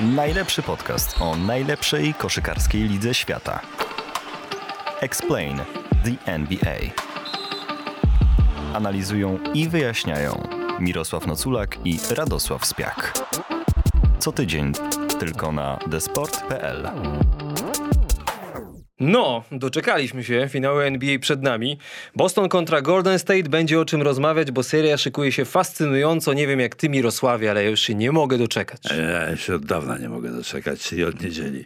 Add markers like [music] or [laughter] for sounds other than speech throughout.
Najlepszy podcast o najlepszej koszykarskiej lidze świata. Explain the NBA. Analizują i wyjaśniają Mirosław Noculak i Radosław Spiak. Co tydzień tylko na desport.pl. No, doczekaliśmy się, finały NBA przed nami. Boston kontra Golden State będzie o czym rozmawiać, bo seria szykuje się fascynująco. Nie wiem jak ty Mirosławie, ale ja już się nie mogę doczekać. Ja się od dawna nie mogę doczekać, czyli od niedzieli.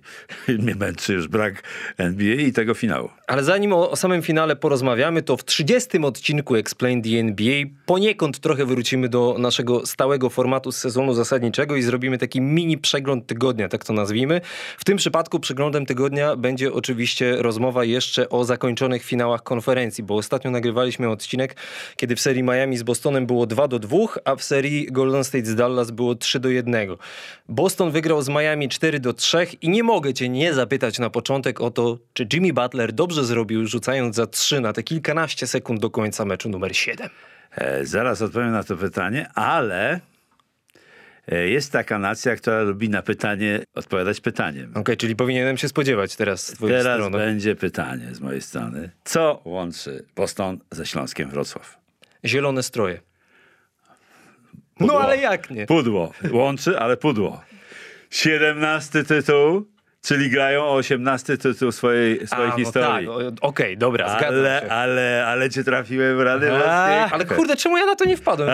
[laughs] Mnie męczy już brak NBA i tego finału. Ale zanim o, o samym finale porozmawiamy, to w 30 odcinku Explain the NBA poniekąd trochę wrócimy do naszego stałego formatu z sezonu zasadniczego i zrobimy taki mini przegląd tygodnia, tak to nazwijmy. W tym przypadku przeglądem tygodnia będzie oczywiście rozmowa jeszcze o zakończonych finałach konferencji, bo ostatnio nagrywaliśmy odcinek, kiedy w serii Miami z Bostonem było 2 do 2, a w serii Golden State z Dallas było 3 do 1. Boston wygrał z Miami 4 do 3 i nie mogę cię nie zapytać na początek o to, czy Jimmy Butler dobrze zrobił rzucając za 3 na te kilkanaście sekund do końca meczu numer 7. E, zaraz odpowiem na to pytanie, ale jest taka nacja, która lubi na pytanie odpowiadać pytaniem. Okej, okay, czyli powinienem się spodziewać teraz z twojej Teraz strony. będzie pytanie z mojej strony. Co łączy Boston ze Śląskiem Wrocław? Zielone stroje. Pudło. No ale jak nie? Pudło. Łączy, ale pudło. 17 tytuł, czyli grają o 18 tytuł swojej, swojej A, historii. No tak, o- okej, dobra, zgadzam ale, się. ale, ale cię trafiłem w rady A, własnej. ale kurde, czemu ja na to nie wpadłem?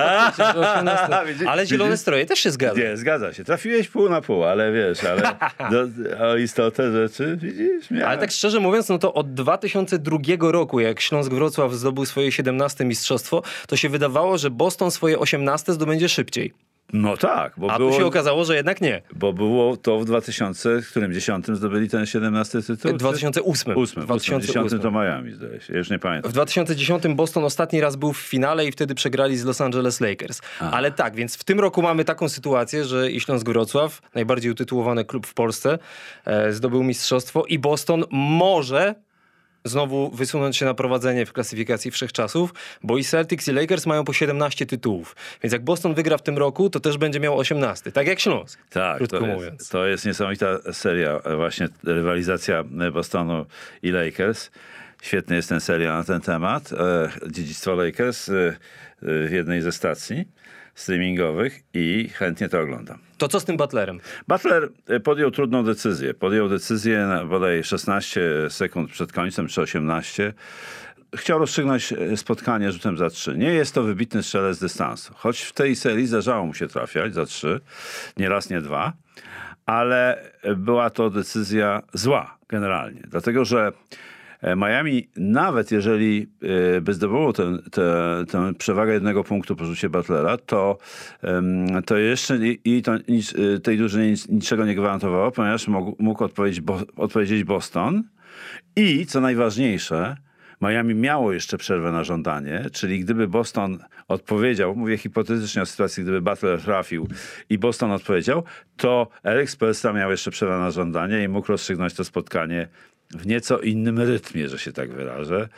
18. [laughs] Widzisz- Ale zielone stroje też się zgadza. Nie, zgadza się. Trafiłeś pół na pół, ale wiesz, ale [laughs] do, o istotę rzeczy, widzisz, miałem. Ale tak szczerze mówiąc, no to od 2002 roku, jak Śląsk Wrocław zdobył swoje 17 mistrzostwo, to się wydawało, że Boston swoje 18 zdobędzie szybciej. No tak, bo A było, tu się okazało, że jednak nie. bo było to w 2000, w którym 10 zdobyli ten 17 tytuł? W 2008. 8, 2008. 10 to Miami, zdaje się. Ja już nie pamiętam. W 2010 Boston ostatni raz był w finale i wtedy przegrali z Los Angeles Lakers. Ale tak, więc w tym roku mamy taką sytuację, że i Śląsk Wrocław, najbardziej utytułowany klub w Polsce, e, zdobył mistrzostwo i Boston może znowu wysunąć się na prowadzenie w klasyfikacji wszechczasów, bo i Celtics i Lakers mają po 17 tytułów. Więc jak Boston wygra w tym roku, to też będzie miał 18, tak jak Śląsk. Tak, krótko to mówiąc. jest, to jest niesamowita seria, właśnie rywalizacja Bostonu i Lakers. Świetny jest ten serial na ten temat. E, Dziedzictwo Lakers e, e, w jednej ze stacji streamingowych i chętnie to oglądam. To co z tym Butlerem? Butler e, podjął trudną decyzję. Podjął decyzję na bodaj 16 sekund przed końcem, czy 18. Chciał rozstrzygnąć e, spotkanie rzutem za 3. Nie jest to wybitny strzelec z dystansu. Choć w tej serii zdarzało mu się trafiać za 3. Nie raz, nie dwa. Ale była to decyzja zła generalnie. Dlatego, że Miami, nawet jeżeli e, by zdobyło tę, przewagę jednego punktu po rzucie Butlera, to, to jeszcze i, to nic, e, tej drużynie nic, niczego nie gwarantowało, ponieważ mógł, mógł odpowiedzieć, bo, odpowiedzieć Boston. I, co najważniejsze, Miami miało jeszcze przerwę na żądanie, czyli gdyby Boston odpowiedział, mówię hipotetycznie o sytuacji, gdyby Butler trafił i Boston odpowiedział, to Eric Spolstra miał jeszcze przerwę na żądanie i mógł rozstrzygnąć to spotkanie w nieco innym rytmie, że się tak wyrażę.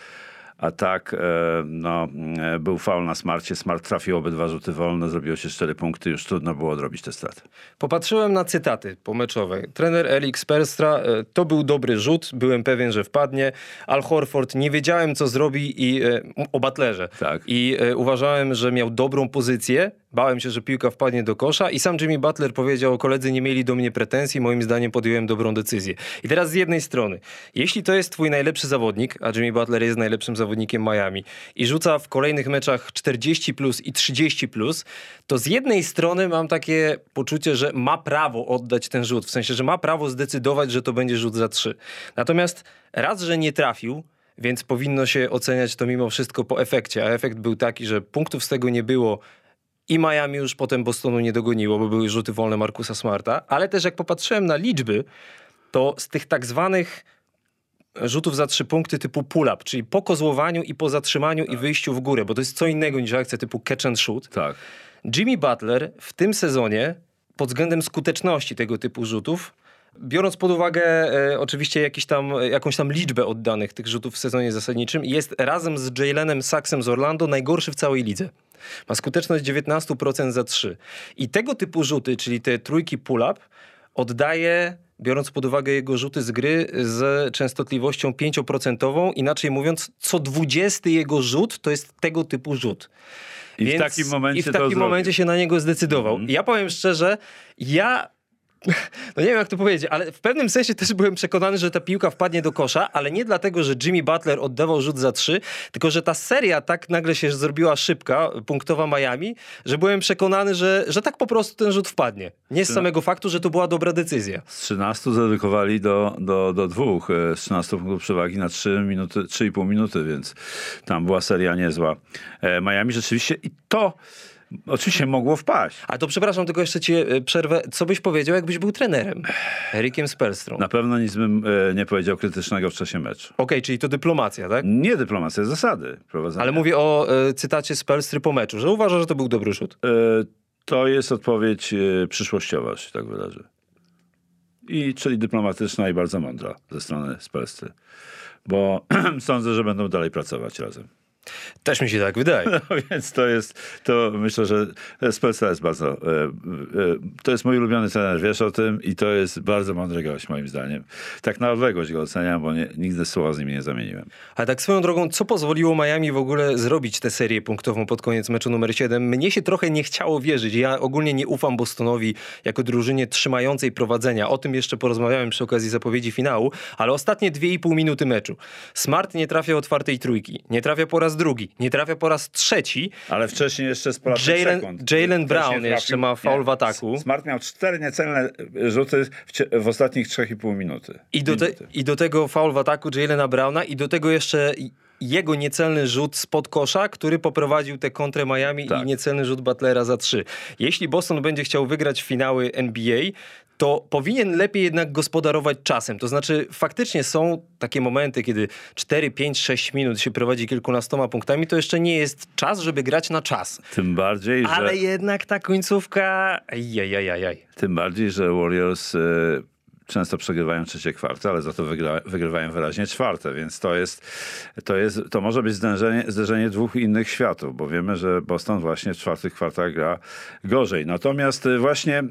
A tak, e, no, e, był faul na Smarcie. Smart trafił obydwa rzuty wolne, zrobiło się cztery punkty, już trudno było odrobić te straty. Popatrzyłem na cytaty pomeczowe. Trener Elik Sperstra, e, to był dobry rzut, byłem pewien, że wpadnie. Al Horford, nie wiedziałem, co zrobi i o Butlerze. Tak. I uważałem, że miał dobrą pozycję. Bałem się, że piłka wpadnie do kosza i sam Jimmy Butler powiedział, koledzy nie mieli do mnie pretensji, moim zdaniem podjąłem dobrą decyzję. I teraz z jednej strony, jeśli to jest twój najlepszy zawodnik, a Jimmy Butler jest najlepszym zawodnikiem Miami i rzuca w kolejnych meczach 40 plus i 30 plus, to z jednej strony mam takie poczucie, że ma prawo oddać ten rzut, w sensie, że ma prawo zdecydować, że to będzie rzut za 3. Natomiast raz, że nie trafił, więc powinno się oceniać to mimo wszystko po efekcie, a efekt był taki, że punktów z tego nie było, i Miami już potem Bostonu nie dogoniło, bo były rzuty wolne Markusa Smarta, ale też jak popatrzyłem na liczby, to z tych tak zwanych rzutów za trzy punkty typu pull-up, czyli po kozłowaniu i po zatrzymaniu i wyjściu w górę, bo to jest co innego niż akcja typu catch and shoot. Tak. Jimmy Butler w tym sezonie pod względem skuteczności tego typu rzutów, biorąc pod uwagę e, oczywiście jakiś tam, jakąś tam liczbę oddanych tych rzutów w sezonie zasadniczym, jest razem z Jalenem Saksem z Orlando najgorszy w całej lidze. Ma skuteczność 19% za 3. I tego typu rzuty, czyli te trójki pull-up, oddaje, biorąc pod uwagę jego rzuty z gry, z częstotliwością 5%, inaczej mówiąc, co 20 jego rzut to jest tego typu rzut. I w takim momencie I w takim momencie się na niego zdecydował. Mhm. Ja powiem szczerze, ja [laughs] no nie wiem jak to powiedzieć, ale w pewnym sensie też byłem przekonany, że ta piłka wpadnie do kosza, ale nie dlatego, że Jimmy Butler oddawał rzut za trzy, tylko że ta seria tak nagle się zrobiła szybka, punktowa Miami, że byłem przekonany, że, że tak po prostu ten rzut wpadnie. Nie z samego faktu, że to była dobra decyzja. Z 13 zredukowali do, do, do dwóch, e, z 13 punktów przewagi na 3 minuty, 3,5 minuty, więc tam była seria niezła. E, Miami rzeczywiście i to oczywiście mogło wpaść. A to przepraszam, tylko jeszcze ci e, przerwę. Co byś powiedział, jakbyś był trenerem? Ericiem Spelstrą. Na pewno nic bym e, nie powiedział krytycznego w czasie meczu. Okej, czyli to dyplomacja, tak? Nie dyplomacja, zasady prowadzenia. Ale mówię o e, cytacie Spelstry po meczu, że uważa, że to był dobry rzut. E, to jest odpowiedź e, przyszłościowa, się tak wydarzy. I czyli dyplomatyczna i bardzo mądra ze strony Spelstry. Bo [clears throat] sądzę, że będą dalej pracować razem. Też mi się tak wydaje. [laughs] No więc to jest, to myślę, że Spelsa jest bardzo, e, e, to jest mój ulubiony trener, wiesz o tym i to jest bardzo mądry gość moim zdaniem. Tak na odległość go oceniam, bo nie, nigdy słowa z nim nie zamieniłem. Ale tak swoją drogą, co pozwoliło Miami w ogóle zrobić tę serię punktową pod koniec meczu numer 7? Mnie się trochę nie chciało wierzyć. Ja ogólnie nie ufam Bostonowi jako drużynie trzymającej prowadzenia. O tym jeszcze porozmawiałem przy okazji zapowiedzi finału, ale ostatnie 2,5 minuty meczu. Smart nie trafia otwartej trójki, nie trafia po raz drugi, nie trafia po raz trzeci. Ale wcześniej jeszcze z ponad Jalen- sekund. Jalen Brown jeszcze ma faul w ataku. Smart miał cztery niecelne rzuty w, w ostatnich 3,5 minuty. I do, te, Minuty. I do tego faul w ataku Jalena Browna i do tego jeszcze jego niecelny rzut spod kosza, który poprowadził tę kontrę Miami Tak. i niecelny rzut Butlera za trzy. Jeśli Boston będzie chciał wygrać finały NBA, to powinien lepiej jednak gospodarować czasem. To znaczy faktycznie są takie momenty, kiedy 4, 5, 6 minut się prowadzi kilkunastoma punktami, to jeszcze nie jest czas, żeby grać na czas. Tym bardziej, że... Ale jednak ta końcówka... Ajajajajaj. Tym bardziej, że Warriors e, często przegrywają trzecie kwarty, ale za to wygra, wygrywają wyraźnie czwarte, więc to jest, to jest, to może być zderzenie, zderzenie dwóch innych światów, bo wiemy, że Boston właśnie w czwartych kwartach gra gorzej. Natomiast e, właśnie e,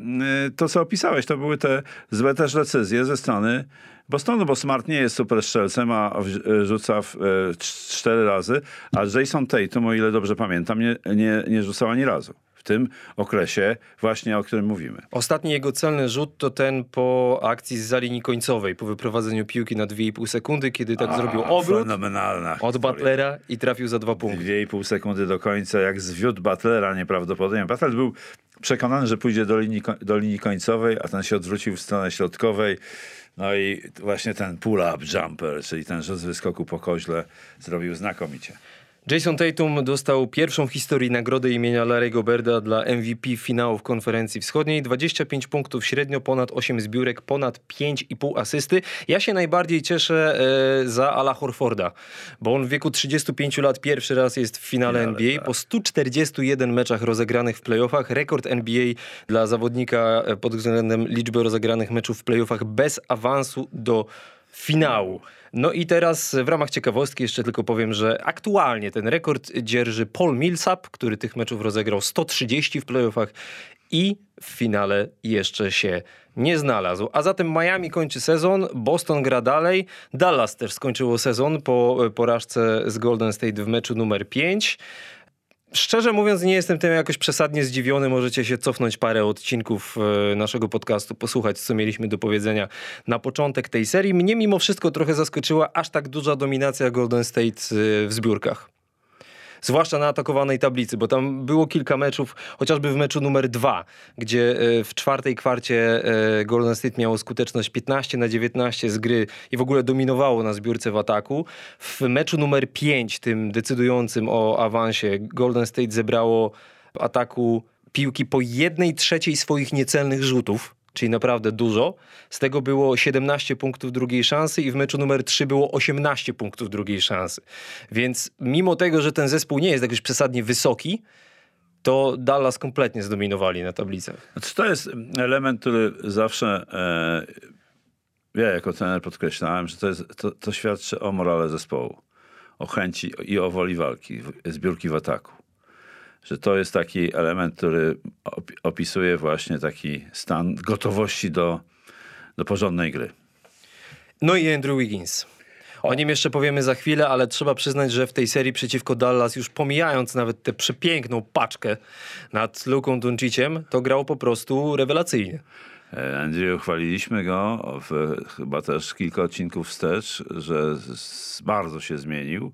to, co opisałeś, to były te złe też decyzje ze strony Bostonu, bo Smart nie jest super strzelcem, a w- rzuca w, cz- cztery razy, a Jason Tatum, o ile dobrze pamiętam, nie, nie, nie rzucał ani razu. W tym okresie właśnie, o którym mówimy. Ostatni jego celny rzut to ten po akcji z za linii końcowej, po wyprowadzeniu piłki na 2,5 sekundy, kiedy tak zrobił obrót Fenomenalna od historia. Butlera i trafił za dwa punkty. Dwie i pół sekundy do końca, jak zwiódł Butlera nieprawdopodobnie. Butler był przekonany, że pójdzie do linii, do linii końcowej, a ten się odwrócił w stronę środkowej. No i właśnie ten pull-up jumper, czyli ten rzut z wyskoku po koźle zrobił znakomicie. Jason Tatum dostał pierwszą w historii nagrodę imienia Larry'ego Berda dla MVP finałów konferencji wschodniej. 25 punktów średnio, ponad 8 zbiórek, ponad 5,5 asysty. Ja się najbardziej cieszę e, za Ala Horforda, bo on w wieku 35 lat pierwszy raz jest w finale Finale, NBA. tak. Po 141 meczach rozegranych w playoffach, rekord NBA dla zawodnika e, pod względem liczby rozegranych meczów w playoffach bez awansu do finału. No i teraz w ramach ciekawostki jeszcze tylko powiem, że aktualnie ten rekord dzierży Paul Millsap, który tych meczów rozegrał 130 w playoffach i w finale jeszcze się nie znalazł. A zatem Miami kończy sezon, Boston gra dalej, Dallas też skończyło sezon po porażce z Golden State w meczu numer 5. Szczerze mówiąc, nie jestem tym jakoś przesadnie zdziwiony. Możecie się cofnąć parę odcinków e, naszego podcastu, posłuchać, co mieliśmy do powiedzenia na początek tej serii. Mnie mimo wszystko trochę zaskoczyła aż tak duża dominacja Golden State e, w zbiórkach. Zwłaszcza na atakowanej tablicy, bo tam było kilka meczów, chociażby w meczu numer dwa, gdzie e, w czwartej kwarcie e, Golden State miało skuteczność 15 na 19 z gry i w ogóle dominowało na zbiórce w ataku. W meczu numer 5, tym decydującym o awansie, Golden State zebrało ataku piłki po jednej trzeciej swoich niecelnych rzutów. Czyli naprawdę dużo. Z tego było 17 punktów drugiej szansy i w meczu numer 3 było 18 punktów drugiej szansy. Więc mimo tego, że ten zespół nie jest jakoś przesadnie wysoki, to Dallas kompletnie zdominowali na tablicach. Znaczy, to jest element, który zawsze e, ja jako trener podkreślałem, że to, jest, to, to świadczy o morale zespołu, o chęci i o woli walki, zbiórki w ataku. Że to jest taki element, który op- opisuje właśnie taki stan gotowości do, do porządnej gry. No i Andrew Wiggins. O nim jeszcze powiemy za chwilę, ale trzeba przyznać, że w tej serii przeciwko Dallas, już pomijając nawet tę przepiękną paczkę nad Luką Donciciem, to grał po prostu rewelacyjnie. E, Andrew, chwaliliśmy go w, chyba też kilka odcinków wstecz, że z, bardzo się zmienił.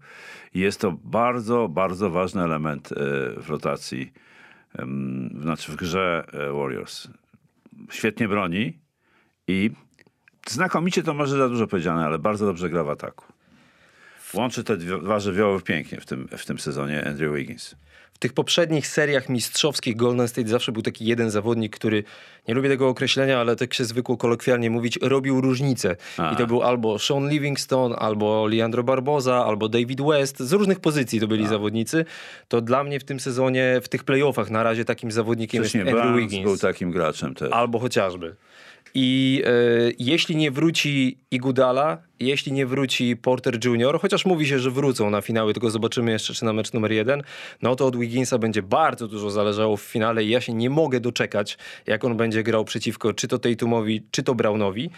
Jest to bardzo, bardzo ważny element e, w rotacji, znaczy w grze e, Warriors. Świetnie broni i znakomicie to może za dużo powiedziane, ale bardzo dobrze gra w ataku. Łączy te dwa żywioły pięknie w tym, w tym sezonie Andrew Wiggins. W tych poprzednich seriach mistrzowskich Golden State zawsze był taki jeden zawodnik, który, nie lubię tego określenia, ale tak się zwykło kolokwialnie mówić, robił różnicę. A. I to był albo Sean Livingston, albo Leandro Barboza, albo David West. Z różnych pozycji to byli zawodnicy. To dla mnie w tym sezonie, w tych playoffach na razie takim zawodnikiem Wcześniej jest Andrew Barnes Wiggins. był takim graczem też. Albo chociażby. I e, jeśli nie wróci Igudala, jeśli nie wróci Porter Jr., chociaż mówi się, że wrócą na finały, tylko zobaczymy jeszcze, czy na mecz numer jeden, no to od Wigginsa będzie bardzo dużo zależało w finale i ja się nie mogę doczekać, jak on będzie grał przeciwko czy to Tatumowi, czy to Brownowi.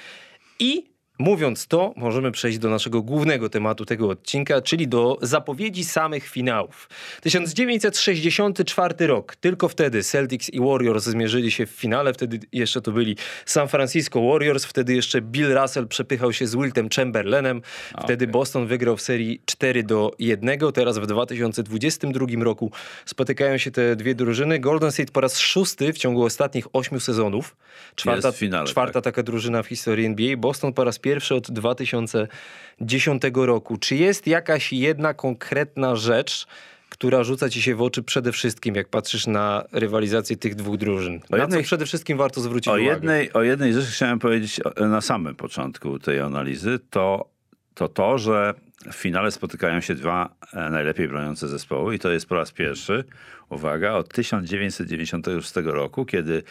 I Mówiąc to, możemy przejść do naszego głównego tematu tego odcinka, czyli do zapowiedzi samych finałów. 1964 rok. Tylko wtedy Celtics i Warriors zmierzyli się w finale. Wtedy jeszcze to byli San Francisco Warriors. Wtedy jeszcze Bill Russell przepychał się z Wiltem Chamberlainem. Wtedy Boston wygrał w serii 4 do 1. Teraz w 2022 roku spotykają się te dwie drużyny. Golden State po raz szósty w ciągu ostatnich ośmiu sezonów. Czwarta, finale, czwarta tak. taka drużyna w historii NBA. Boston po raz pierwszy od 2010 roku. Czy jest jakaś jedna konkretna rzecz, która rzuca ci się w oczy przede wszystkim, jak patrzysz na rywalizację tych dwóch drużyn? Na jednej- co przede wszystkim warto zwrócić O uwagę? jednej, o jednej rzeczy chciałem powiedzieć o- na samym początku tej analizy, to to, to że w finale spotykają się dwa e, najlepiej broniące zespoły i to jest po raz pierwszy, uwaga, od 1996 roku, kiedy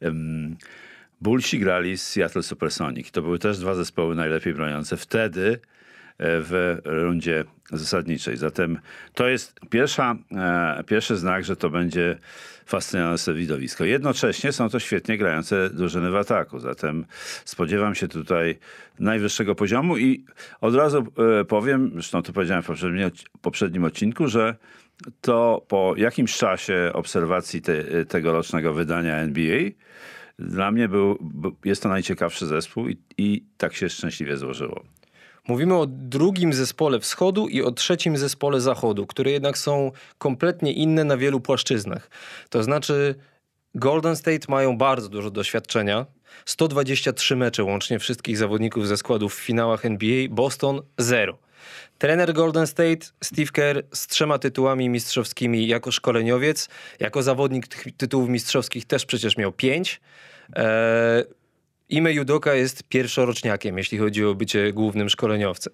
um, Bullsi grali z Seattle Supersonic. To były też dwa zespoły najlepiej broniące wtedy e, w rundzie zasadniczej. Zatem to jest pierwsza, e, pierwszy znak, że to będzie fascynujące widowisko. Jednocześnie są to świetnie grające drużyny w ataku. Zatem spodziewam się tutaj najwyższego poziomu i od razu e, powiem, zresztą to powiedziałem w poprzednim, poprzednim odcinku, że to po jakimś czasie obserwacji te, tegorocznego wydania NBA dla mnie był, jest to najciekawszy zespół i, i tak się szczęśliwie złożyło. Mówimy o drugim zespole wschodu i o trzecim zespole zachodu, które jednak są kompletnie inne na wielu płaszczyznach. To znaczy, Golden State mają bardzo dużo doświadczenia. 123 mecze łącznie wszystkich zawodników ze składów w finałach NBA, Boston 0. Trener Golden State, Steve Kerr z trzema tytułami mistrzowskimi jako szkoleniowiec, jako zawodnik tych tytułów mistrzowskich też przecież miał pięć. Eee, Ime Judoka jest pierwszoroczniakiem, jeśli chodzi o bycie głównym szkoleniowcem.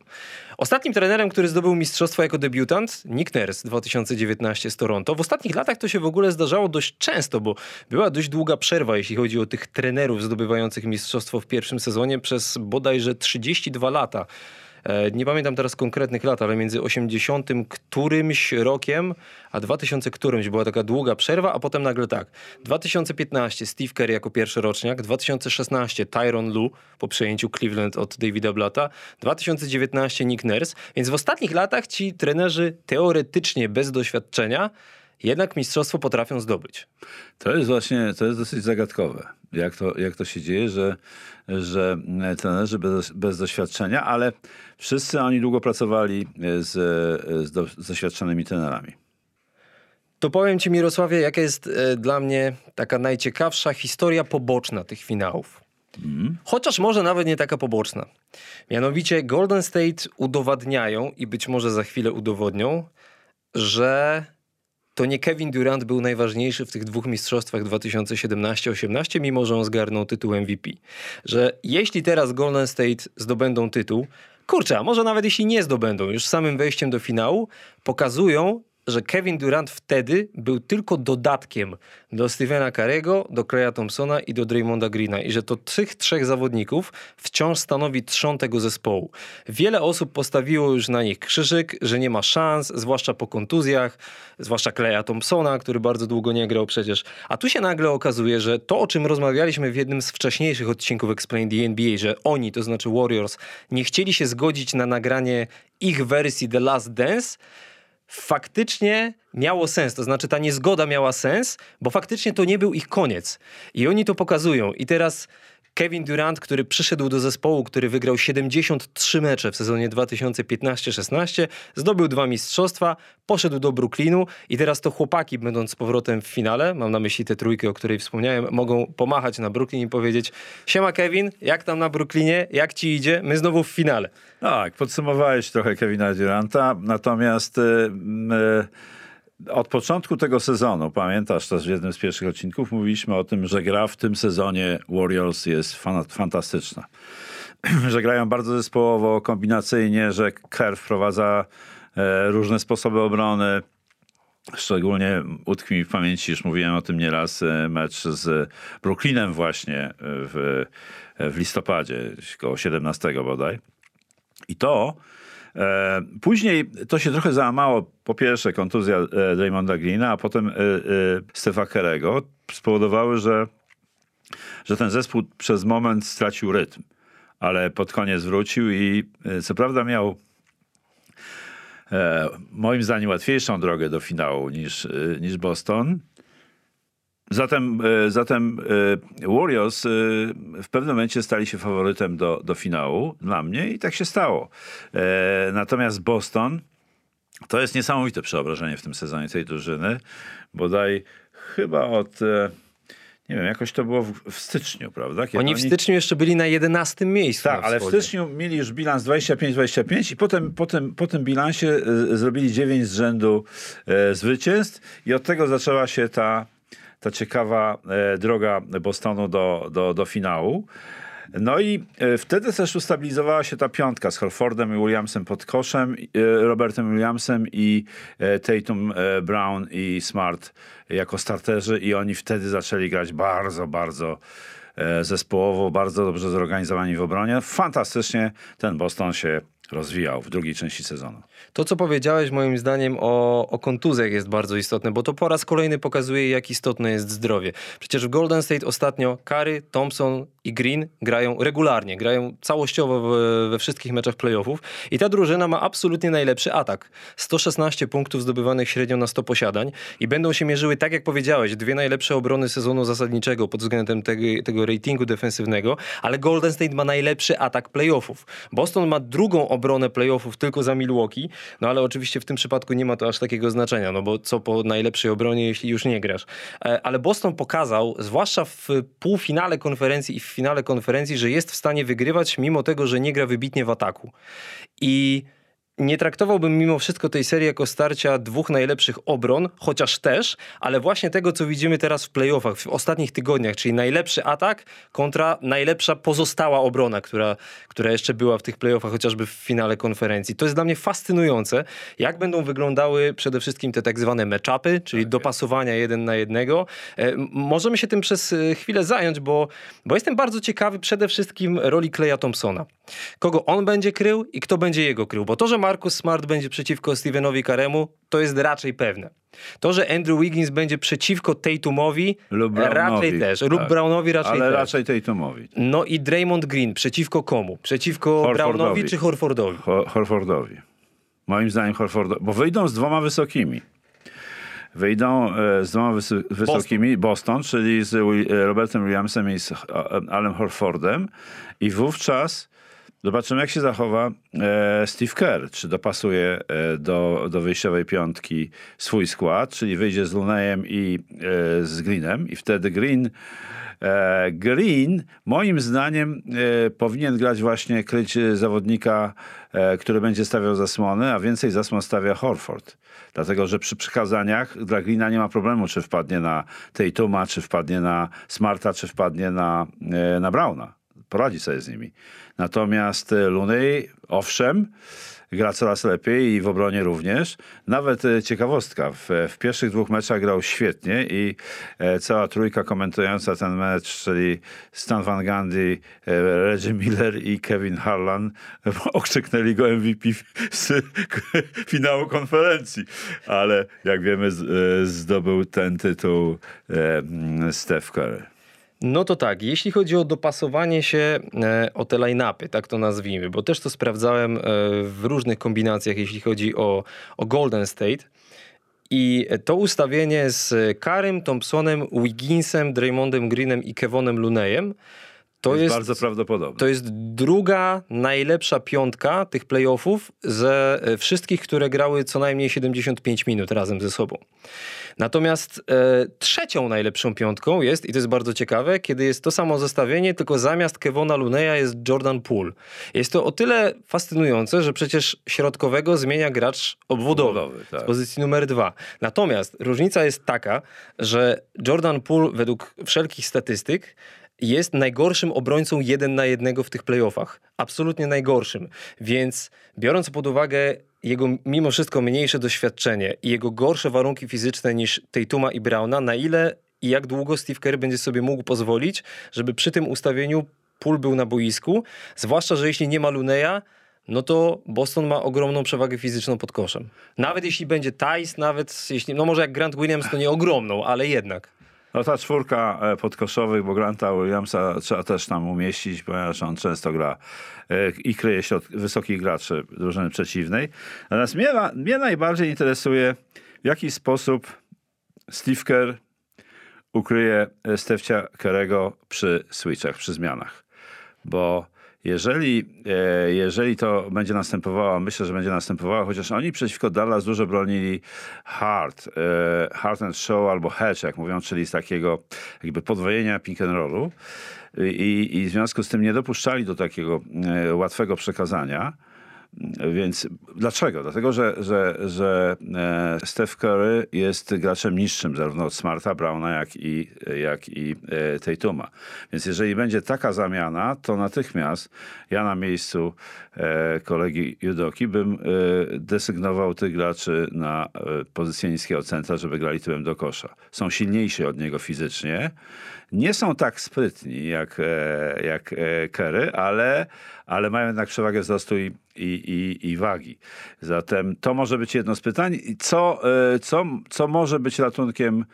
Ostatnim trenerem, który zdobył mistrzostwo jako debiutant, Nick Nurse 2019 z Toronto. W ostatnich latach to się w ogóle zdarzało dość często, bo była dość długa przerwa, jeśli chodzi o tych trenerów zdobywających mistrzostwo w pierwszym sezonie przez bodajże 32 lata. E, Nie pamiętam teraz konkretnych lat, ale między 80 którymś rokiem, a 2000 którymś była taka długa przerwa, a potem nagle tak. 2015 Steve Kerr jako pierwszy roczniak, 2016 Tyron Lu po przejęciu Cleveland od Davida Blata, 2019 Nick Nurse, więc w ostatnich latach ci trenerzy teoretycznie bez doświadczenia jednak mistrzostwo potrafią zdobyć. To jest właśnie, to jest dosyć zagadkowe, jak to, jak to się dzieje, że, że trenerzy bez, bez doświadczenia, ale wszyscy oni długo pracowali z, z, do, z doświadczonymi trenerami. To powiem ci Mirosławie, jaka jest e, dla mnie taka najciekawsza historia poboczna tych finałów. Chociaż może nawet nie taka poboczna. Mianowicie Golden State udowadniają i być może za chwilę udowodnią, że to nie Kevin Durant był najważniejszy w tych dwóch mistrzostwach 2017-18, mimo że on zgarnął tytuł MVP. Że jeśli teraz Golden State zdobędą tytuł, kurczę, a może nawet jeśli nie zdobędą, już samym wejściem do finału, pokazują, że Kevin Durant wtedy był tylko dodatkiem do Stevena Carego, do Claya Thompsona i do Draymonda Greena i że to tych trzech zawodników wciąż stanowi trzon tego zespołu. Wiele osób postawiło już na nich krzyżyk, że nie ma szans, zwłaszcza po kontuzjach, zwłaszcza Claya Thompsona, który bardzo długo nie grał przecież. A tu się nagle okazuje, że to, o czym rozmawialiśmy w jednym z wcześniejszych odcinków Explain the NBA, że oni, to znaczy Warriors, nie chcieli się zgodzić na nagranie ich wersji The Last Dance, faktycznie miało sens. To znaczy ta niezgoda miała sens, bo faktycznie to nie był ich koniec. I oni to pokazują. I teraz Kevin Durant, który przyszedł do zespołu, który wygrał 73 mecze w sezonie 2015-16, zdobył dwa mistrzostwa, poszedł do Brooklynu i teraz to chłopaki, będąc z powrotem w finale, mam na myśli tę trójkę, o której wspomniałem, mogą pomachać na Brooklyn i powiedzieć siema Kevin, jak tam na Brooklynie, jak ci idzie? My znowu w finale. Tak, podsumowałeś trochę Kevina Duranta, natomiast... Yy, yy od początku tego sezonu, pamiętasz też w jednym z pierwszych odcinków, mówiliśmy o tym, że gra w tym sezonie Warriors jest fantastyczna. [clears throat] że grają bardzo zespołowo, kombinacyjnie, że Kerr wprowadza e, różne sposoby obrony. Szczególnie utkwi mi w pamięci, już mówiłem o tym nieraz, e, mecz z Brooklynem właśnie w, w listopadzie, około 17 bodaj. I to E, później to się trochę załamało. Po pierwsze kontuzja e, Draymonda Greena, a potem e, Stefa Kerego spowodowały, że, że ten zespół przez moment stracił rytm. Ale pod koniec wrócił i co prawda miał moim zdaniem łatwiejszą drogę do finału niż, niż Boston, Zatem, e, zatem e, Warriors e, w pewnym momencie stali się faworytem do, do finału dla mnie i tak się stało. Natomiast Boston to jest niesamowite przeobrażenie w tym sezonie tej drużyny. Bodaj chyba od nie wiem, jakoś to było w, w styczniu, prawda? Kiedy oni w styczniu jeszcze byli na 11 miejscu. Tak, ale w styczniu mieli już bilans 25-25 i potem, potem po tym bilansie zrobili 9 z rzędu zwycięstw i od tego zaczęła się ta ta ciekawa e, droga Bostonu do, do, do finału. No i e, wtedy też ustabilizowała się ta piątka z Horfordem i Williamsem pod koszem, e, Robertem Williamsem i Tatum, Brown i Smart jako starterzy i oni wtedy zaczęli grać bardzo, bardzo zespołowo, bardzo dobrze zorganizowani w obronie. Fantastycznie ten Boston się rozwijał w drugiej części sezonu. To, co powiedziałeś moim zdaniem o, o kontuzjach jest bardzo istotne, bo to po raz kolejny pokazuje, jak istotne jest zdrowie. Przecież w Golden State ostatnio Curry, Thompson i Green grają regularnie, grają całościowo w, we wszystkich meczach playoffów i ta drużyna ma absolutnie najlepszy atak. 116 punktów zdobywanych średnio na 100 posiadań i będą się mierzyły, tak jak powiedziałeś, dwie najlepsze obrony sezonu zasadniczego pod względem tego, tego ratingu defensywnego, ale Golden State ma najlepszy atak playoffów. Boston ma drugą obronę playoffów tylko za Milwaukee, no ale oczywiście w tym przypadku nie ma to aż takiego znaczenia, no bo co po najlepszej obronie, jeśli już nie grasz. E, ale Boston pokazał, zwłaszcza w półfinale konferencji i w finale konferencji, że jest w stanie wygrywać, mimo tego, że nie gra wybitnie w ataku. I nie traktowałbym mimo wszystko tej serii jako starcia dwóch najlepszych obron, chociaż też, ale właśnie tego, co widzimy teraz w playoffach, w ostatnich tygodniach, czyli najlepszy atak kontra najlepsza pozostała obrona, która, która jeszcze była w tych playoffach, chociażby w finale konferencji. To jest dla mnie fascynujące, jak będą wyglądały przede wszystkim te tak zwane matchupy, czyli okay. dopasowania jeden na jednego. E, możemy się tym przez e, chwilę zająć, bo, bo jestem bardzo ciekawy przede wszystkim roli Kleja Thompsona. Kogo on będzie krył i kto będzie jego krył, bo to, że Marcus Smart będzie przeciwko Stevenowi Karemu, to jest raczej pewne. To, że Andrew Wiggins będzie przeciwko Tatumowi, lub raczej też. Lub tak. Brownowi raczej Ale też. raczej Tatumowi. No i Draymond Green przeciwko komu? Przeciwko Horfordowi. Brownowi czy Horfordowi? Ho Horfordowi. Moim zdaniem Horfordowi. Bo wyjdą z dwoma wysokimi. Wyjdą e, z dwoma wysy wysokimi, Boston. Boston, czyli z e, Robertem Williamsem i z e, Alem Horfordem i wówczas Zobaczymy, jak się zachowa e, Steve Kerr. Czy dopasuje e, do, do wyjściowej piątki swój skład, czyli wyjdzie z Lunejem i e, z Greenem. I wtedy Green, Green moim zdaniem powinien grać właśnie, kryć zawodnika, który będzie stawiał zasłony, a więcej zasłon stawia Horford. Dlatego, że przy przekazaniach dla Greena nie ma problemu, czy wpadnie na Tatuma, czy wpadnie na Smarta, czy wpadnie na, na Browna. Poradzi sobie z nimi. Natomiast Looney, owszem, gra coraz lepiej i w obronie również. Nawet e, ciekawostka, w, w pierwszych dwóch meczach grał świetnie i e, cała trójka komentująca ten mecz, czyli Stan Van Gundy, e, Reggie Miller i Kevin Harlan [laughs] okrzyknęli go MVP z [laughs] finału konferencji. Ale jak wiemy z, e, zdobył ten tytuł e, Steph Curry. No to tak, jeśli chodzi o dopasowanie się e, o te line-upy, tak to nazwijmy, bo też to sprawdzałem e, w różnych kombinacjach, jeśli chodzi o, o Golden State. I to ustawienie z Karym, Thompsonem, Wigginsem, Draymondem Greenem i Kevonem Lunejem to jest, jest, bardzo prawdopodobne. to jest druga najlepsza piątka tych playoffów ze e, wszystkich, które grały co najmniej 75 minut razem ze sobą. Natomiast e, trzecią najlepszą piątką jest, i to jest bardzo ciekawe, kiedy jest to samo zestawienie, tylko zamiast Kevona Luneya jest Jordan Poole. Jest to o tyle fascynujące, że przecież środkowego zmienia gracz obwodowy, Obwodowy, tak. z pozycji numer dwa. Natomiast różnica jest taka, że Jordan Poole według wszelkich statystyk jest najgorszym obrońcą jeden na jednego w tych playoffach. Absolutnie najgorszym. Więc biorąc pod uwagę jego mimo wszystko mniejsze doświadczenie i jego gorsze warunki fizyczne niż Tatuma i Browna, na ile i jak długo Steve Kerr będzie sobie mógł pozwolić, żeby przy tym ustawieniu Poole był na boisku, zwłaszcza, że jeśli nie ma Luneya, no to Boston ma ogromną przewagę fizyczną pod koszem. Nawet jeśli będzie Tice, nawet jeśli, no może jak Grant Williams, to nie ogromną, ale jednak. No ta czwórka e, podkoszowych, bo Granta Williamsa trzeba też tam umieścić, ponieważ on często gra e, i kryje środ- wysokich graczy drużyny przeciwnej. Natomiast mnie, mnie najbardziej interesuje, w jaki sposób Steve Kerr ukryje Stefcia Kerego przy switchach, przy zmianach. Bo jeżeli, e, jeżeli to będzie następowało, myślę, że będzie następowało, chociaż oni przeciwko Dallas dużo bronili hard, e, hard and show albo hedge, jak mówią, czyli z takiego jakby podwojenia pick and rollu. I, I w związku z tym nie dopuszczali do takiego e, łatwego przekazania. Więc dlaczego? Dlatego, że, że, że e, Steph Curry jest graczem niższym zarówno od Smarta, Browna, jak i, jak i e, Tatuma. Więc jeżeli będzie taka zamiana, to natychmiast ja na miejscu e, kolegi Judoki bym desygnował tych graczy na pozycję niskiego centra, żeby grali tyłem do kosza. Są silniejsi od niego fizycznie. Nie są tak sprytni jak, jak Kerry, ale, ale mają jednak przewagę wzrostu i, i, i, i wagi. Zatem to może być jedno z pytań. Co, e, co, co może być ratunkiem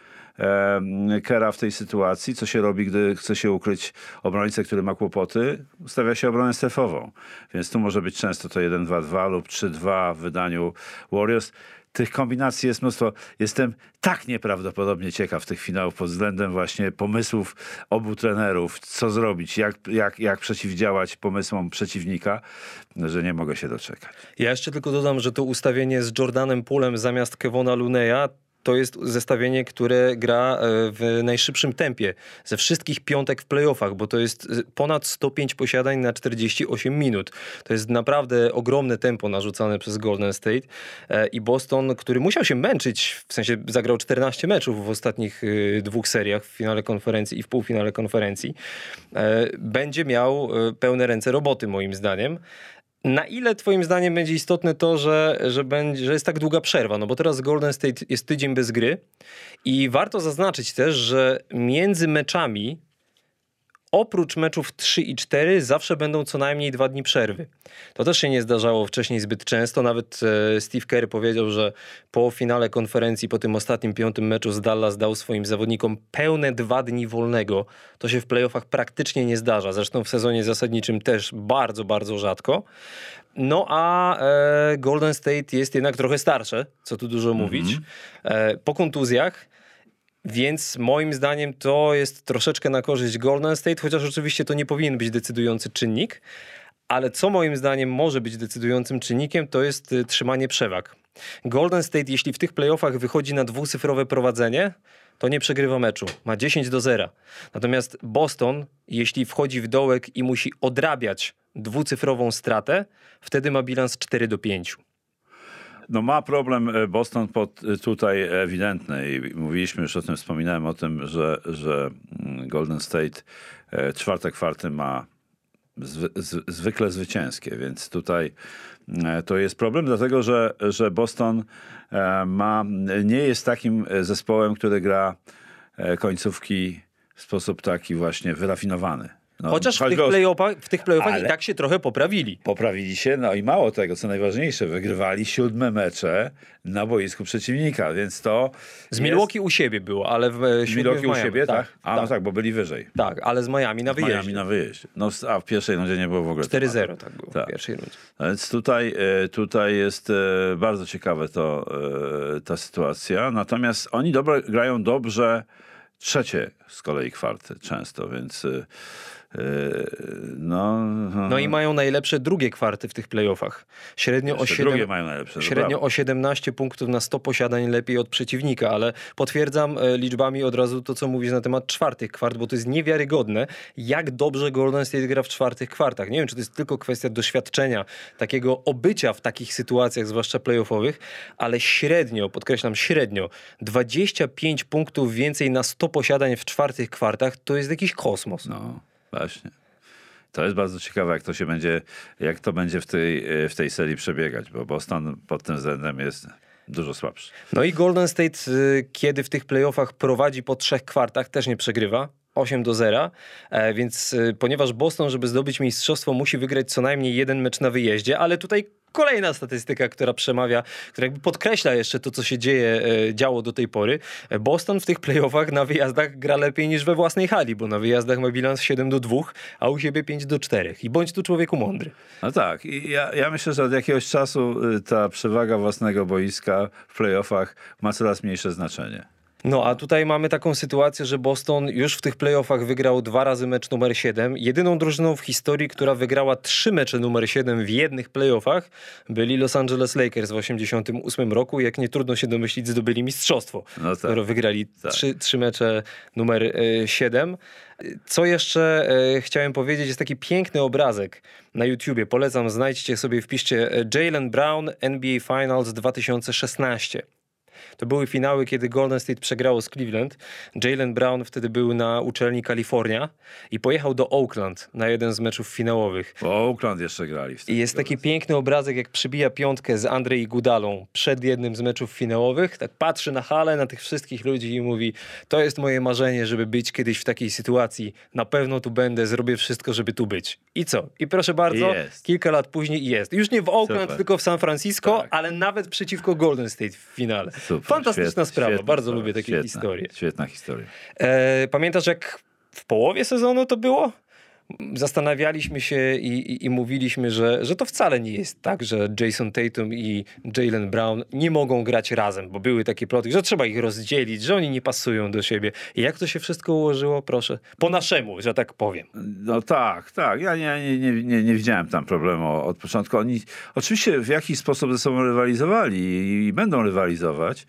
Kera w tej sytuacji? Co się robi, gdy chce się ukryć obrońcę, który ma kłopoty? Ustawia się obronę strefową. Więc tu może być często to 1-2-2 lub 3-2 w wydaniu Warriors. Tych kombinacji jest mnóstwo. Jestem tak nieprawdopodobnie ciekaw tych finałów pod względem właśnie pomysłów obu trenerów, co zrobić, jak, jak, jak przeciwdziałać pomysłom przeciwnika, że nie mogę się doczekać. Ja jeszcze tylko dodam, że to ustawienie z Jordanem Poolem zamiast Kevona Luneya to jest zestawienie, które gra e, w najszybszym tempie ze wszystkich piątek w playoffach, bo to jest e, ponad 105 posiadań na 48 minut. To jest naprawdę ogromne tempo narzucane przez Golden State E, i Boston, który musiał się męczyć, w sensie zagrał 14 meczów w ostatnich dwóch seriach, w finale konferencji i w półfinale konferencji, będzie miał pełne ręce roboty moim zdaniem. Na ile twoim zdaniem będzie istotne to, że, że, będzie, że jest tak długa przerwa? No bo teraz Golden State jest tydzień bez gry i warto zaznaczyć też, że między meczami oprócz meczów 3 i 4 zawsze będą co najmniej dwa dni przerwy. To też się nie zdarzało wcześniej zbyt często. Nawet e, Steve Kerr powiedział, że po finale konferencji, po tym ostatnim piątym meczu z Dallas dał swoim zawodnikom pełne dwa dni wolnego. To się w playoffach praktycznie nie zdarza. Zresztą w sezonie zasadniczym też bardzo, bardzo rzadko. No a e, Golden State jest jednak trochę starsze, co tu dużo mówić. E, po kontuzjach więc moim zdaniem to jest troszeczkę na korzyść Golden State, chociaż oczywiście to nie powinien być decydujący czynnik. Ale co moim zdaniem może być decydującym czynnikiem, to jest y, trzymanie przewag. Golden State, jeśli w tych playoffach wychodzi na dwucyfrowe prowadzenie, to nie przegrywa meczu. Ma 10 do 0. Natomiast Boston, jeśli wchodzi w dołek i musi odrabiać dwucyfrową stratę, wtedy ma bilans 4 do 5. No ma problem e, Boston pod, e, tutaj ewidentny i mówiliśmy już o tym, wspominałem o tym, że, że mm, Golden State e, czwarte kwarty ma zwykle zwycięskie, więc tutaj to jest problem, dlatego że, że Boston ma, nie jest takim zespołem, który gra końcówki w sposób taki właśnie wyrafinowany. No, Chociaż w tych playoffach, w tych playoffach i tak się trochę poprawili. poprawili się, no i mało tego, co najważniejsze, wygrywali siódme mecze na boisku przeciwnika, więc to Z jest- Milwaukee u siebie było, ale w e, z Milwaukee u siebie, tak? A no tak, tak, bo byli wyżej. tak, ale z Miami na wyjeździe. Miami na wyjeździe. No, a w pierwszej rundzie nie było w ogóle 4-0 tak było Tak. w pierwszej rundzie. A Więc tutaj, e, tutaj jest e, bardzo ciekawe to, ta sytuacja. Natomiast oni dobro, grają dobrze trzecie z kolei kwarty często, więc no... No i mają najlepsze drugie kwarty w tych playoffach. Średnio, o, Jeszcze 7, drugie mają najlepsze. to średnio o 17 punktów na 100 posiadań lepiej od przeciwnika, ale potwierdzam e, liczbami od razu to, co mówisz na temat czwartych kwart, bo to jest niewiarygodne, jak dobrze Golden State gra w czwartych kwartach. Nie wiem, czy to jest tylko kwestia doświadczenia, takiego obycia w takich sytuacjach, zwłaszcza playoffowych, ale średnio, podkreślam średnio, 25 punktów więcej na 100 posiadań w czwartych kwartach, to jest jakiś kosmos. No, właśnie. To jest bardzo ciekawe, jak to się będzie, jak to będzie w tej, e, w tej serii przebiegać, bo Boston pod tym względem jest dużo słabszy. No i Golden State, y, kiedy w tych playoffach prowadzi po trzech kwartach, też nie przegrywa. 8 do 0, e, więc ponieważ Boston, żeby zdobyć mistrzostwo, musi wygrać co najmniej jeden mecz na wyjeździe, ale tutaj kolejna statystyka, która przemawia, która jakby podkreśla jeszcze to, co się dzieje, e, działo do tej pory. Boston w tych playoffach na wyjazdach gra lepiej niż we własnej hali, bo na wyjazdach ma bilans 7 do 2, a u siebie 5 do 4. I bądź tu człowieku mądry. No tak, i ja, ja myślę, że od jakiegoś czasu y, ta przewaga własnego boiska w playoffach ma coraz mniejsze znaczenie. No a tutaj mamy taką sytuację, że Boston już w tych playoffach wygrał dwa razy mecz numer 7. Jedyną drużyną w historii, która wygrała trzy mecze numer 7 w jednych playoffach byli Los Angeles Lakers w 88 roku. Jak nie trudno się domyślić, zdobyli mistrzostwo, No tak. wygrali Tak. trzy, trzy mecze numer e, 7. Co jeszcze e, chciałem powiedzieć, jest taki piękny obrazek na YouTubie. Polecam, znajdźcie sobie, wpiszcie e, Jalen Brown NBA Finals 2016. To były finały, kiedy Golden State przegrało z Cleveland. Jalen Brown wtedy był na uczelni Kalifornia i pojechał do Oakland na jeden z meczów finałowych. Bo Oakland jeszcze grali. I jest taki piękny obrazek, jak przybija piątkę z Andrzej Gudalą przed jednym z meczów finałowych. Tak patrzy na halę, na tych wszystkich ludzi i mówi: To jest moje marzenie, żeby być kiedyś w takiej sytuacji. Na pewno tu będę, zrobię wszystko, żeby tu być. I co? I proszę bardzo, Jest. kilka lat później jest. Już nie w Oakland, Super. tylko w San Francisco, Tak. ale nawet przeciwko Golden State w finale. Super, Fantastyczna świetna- sprawa, świetna bardzo sprawa, lubię takie świetna, historie. Świetna historia. E, pamiętasz, jak w połowie sezonu to było? Zastanawialiśmy się i, i, i mówiliśmy, że, że to wcale nie jest tak, że Jason Tatum i Jalen Brown nie mogą grać razem, bo były takie plotki, że trzeba ich rozdzielić, że oni nie pasują do siebie. I jak to się wszystko ułożyło, proszę? Po naszemu, że tak powiem. No tak, tak. Ja nie, nie, nie, nie, widziałem tam problemu od początku. Oni oczywiście w jakiś sposób ze sobą rywalizowali i, i będą rywalizować.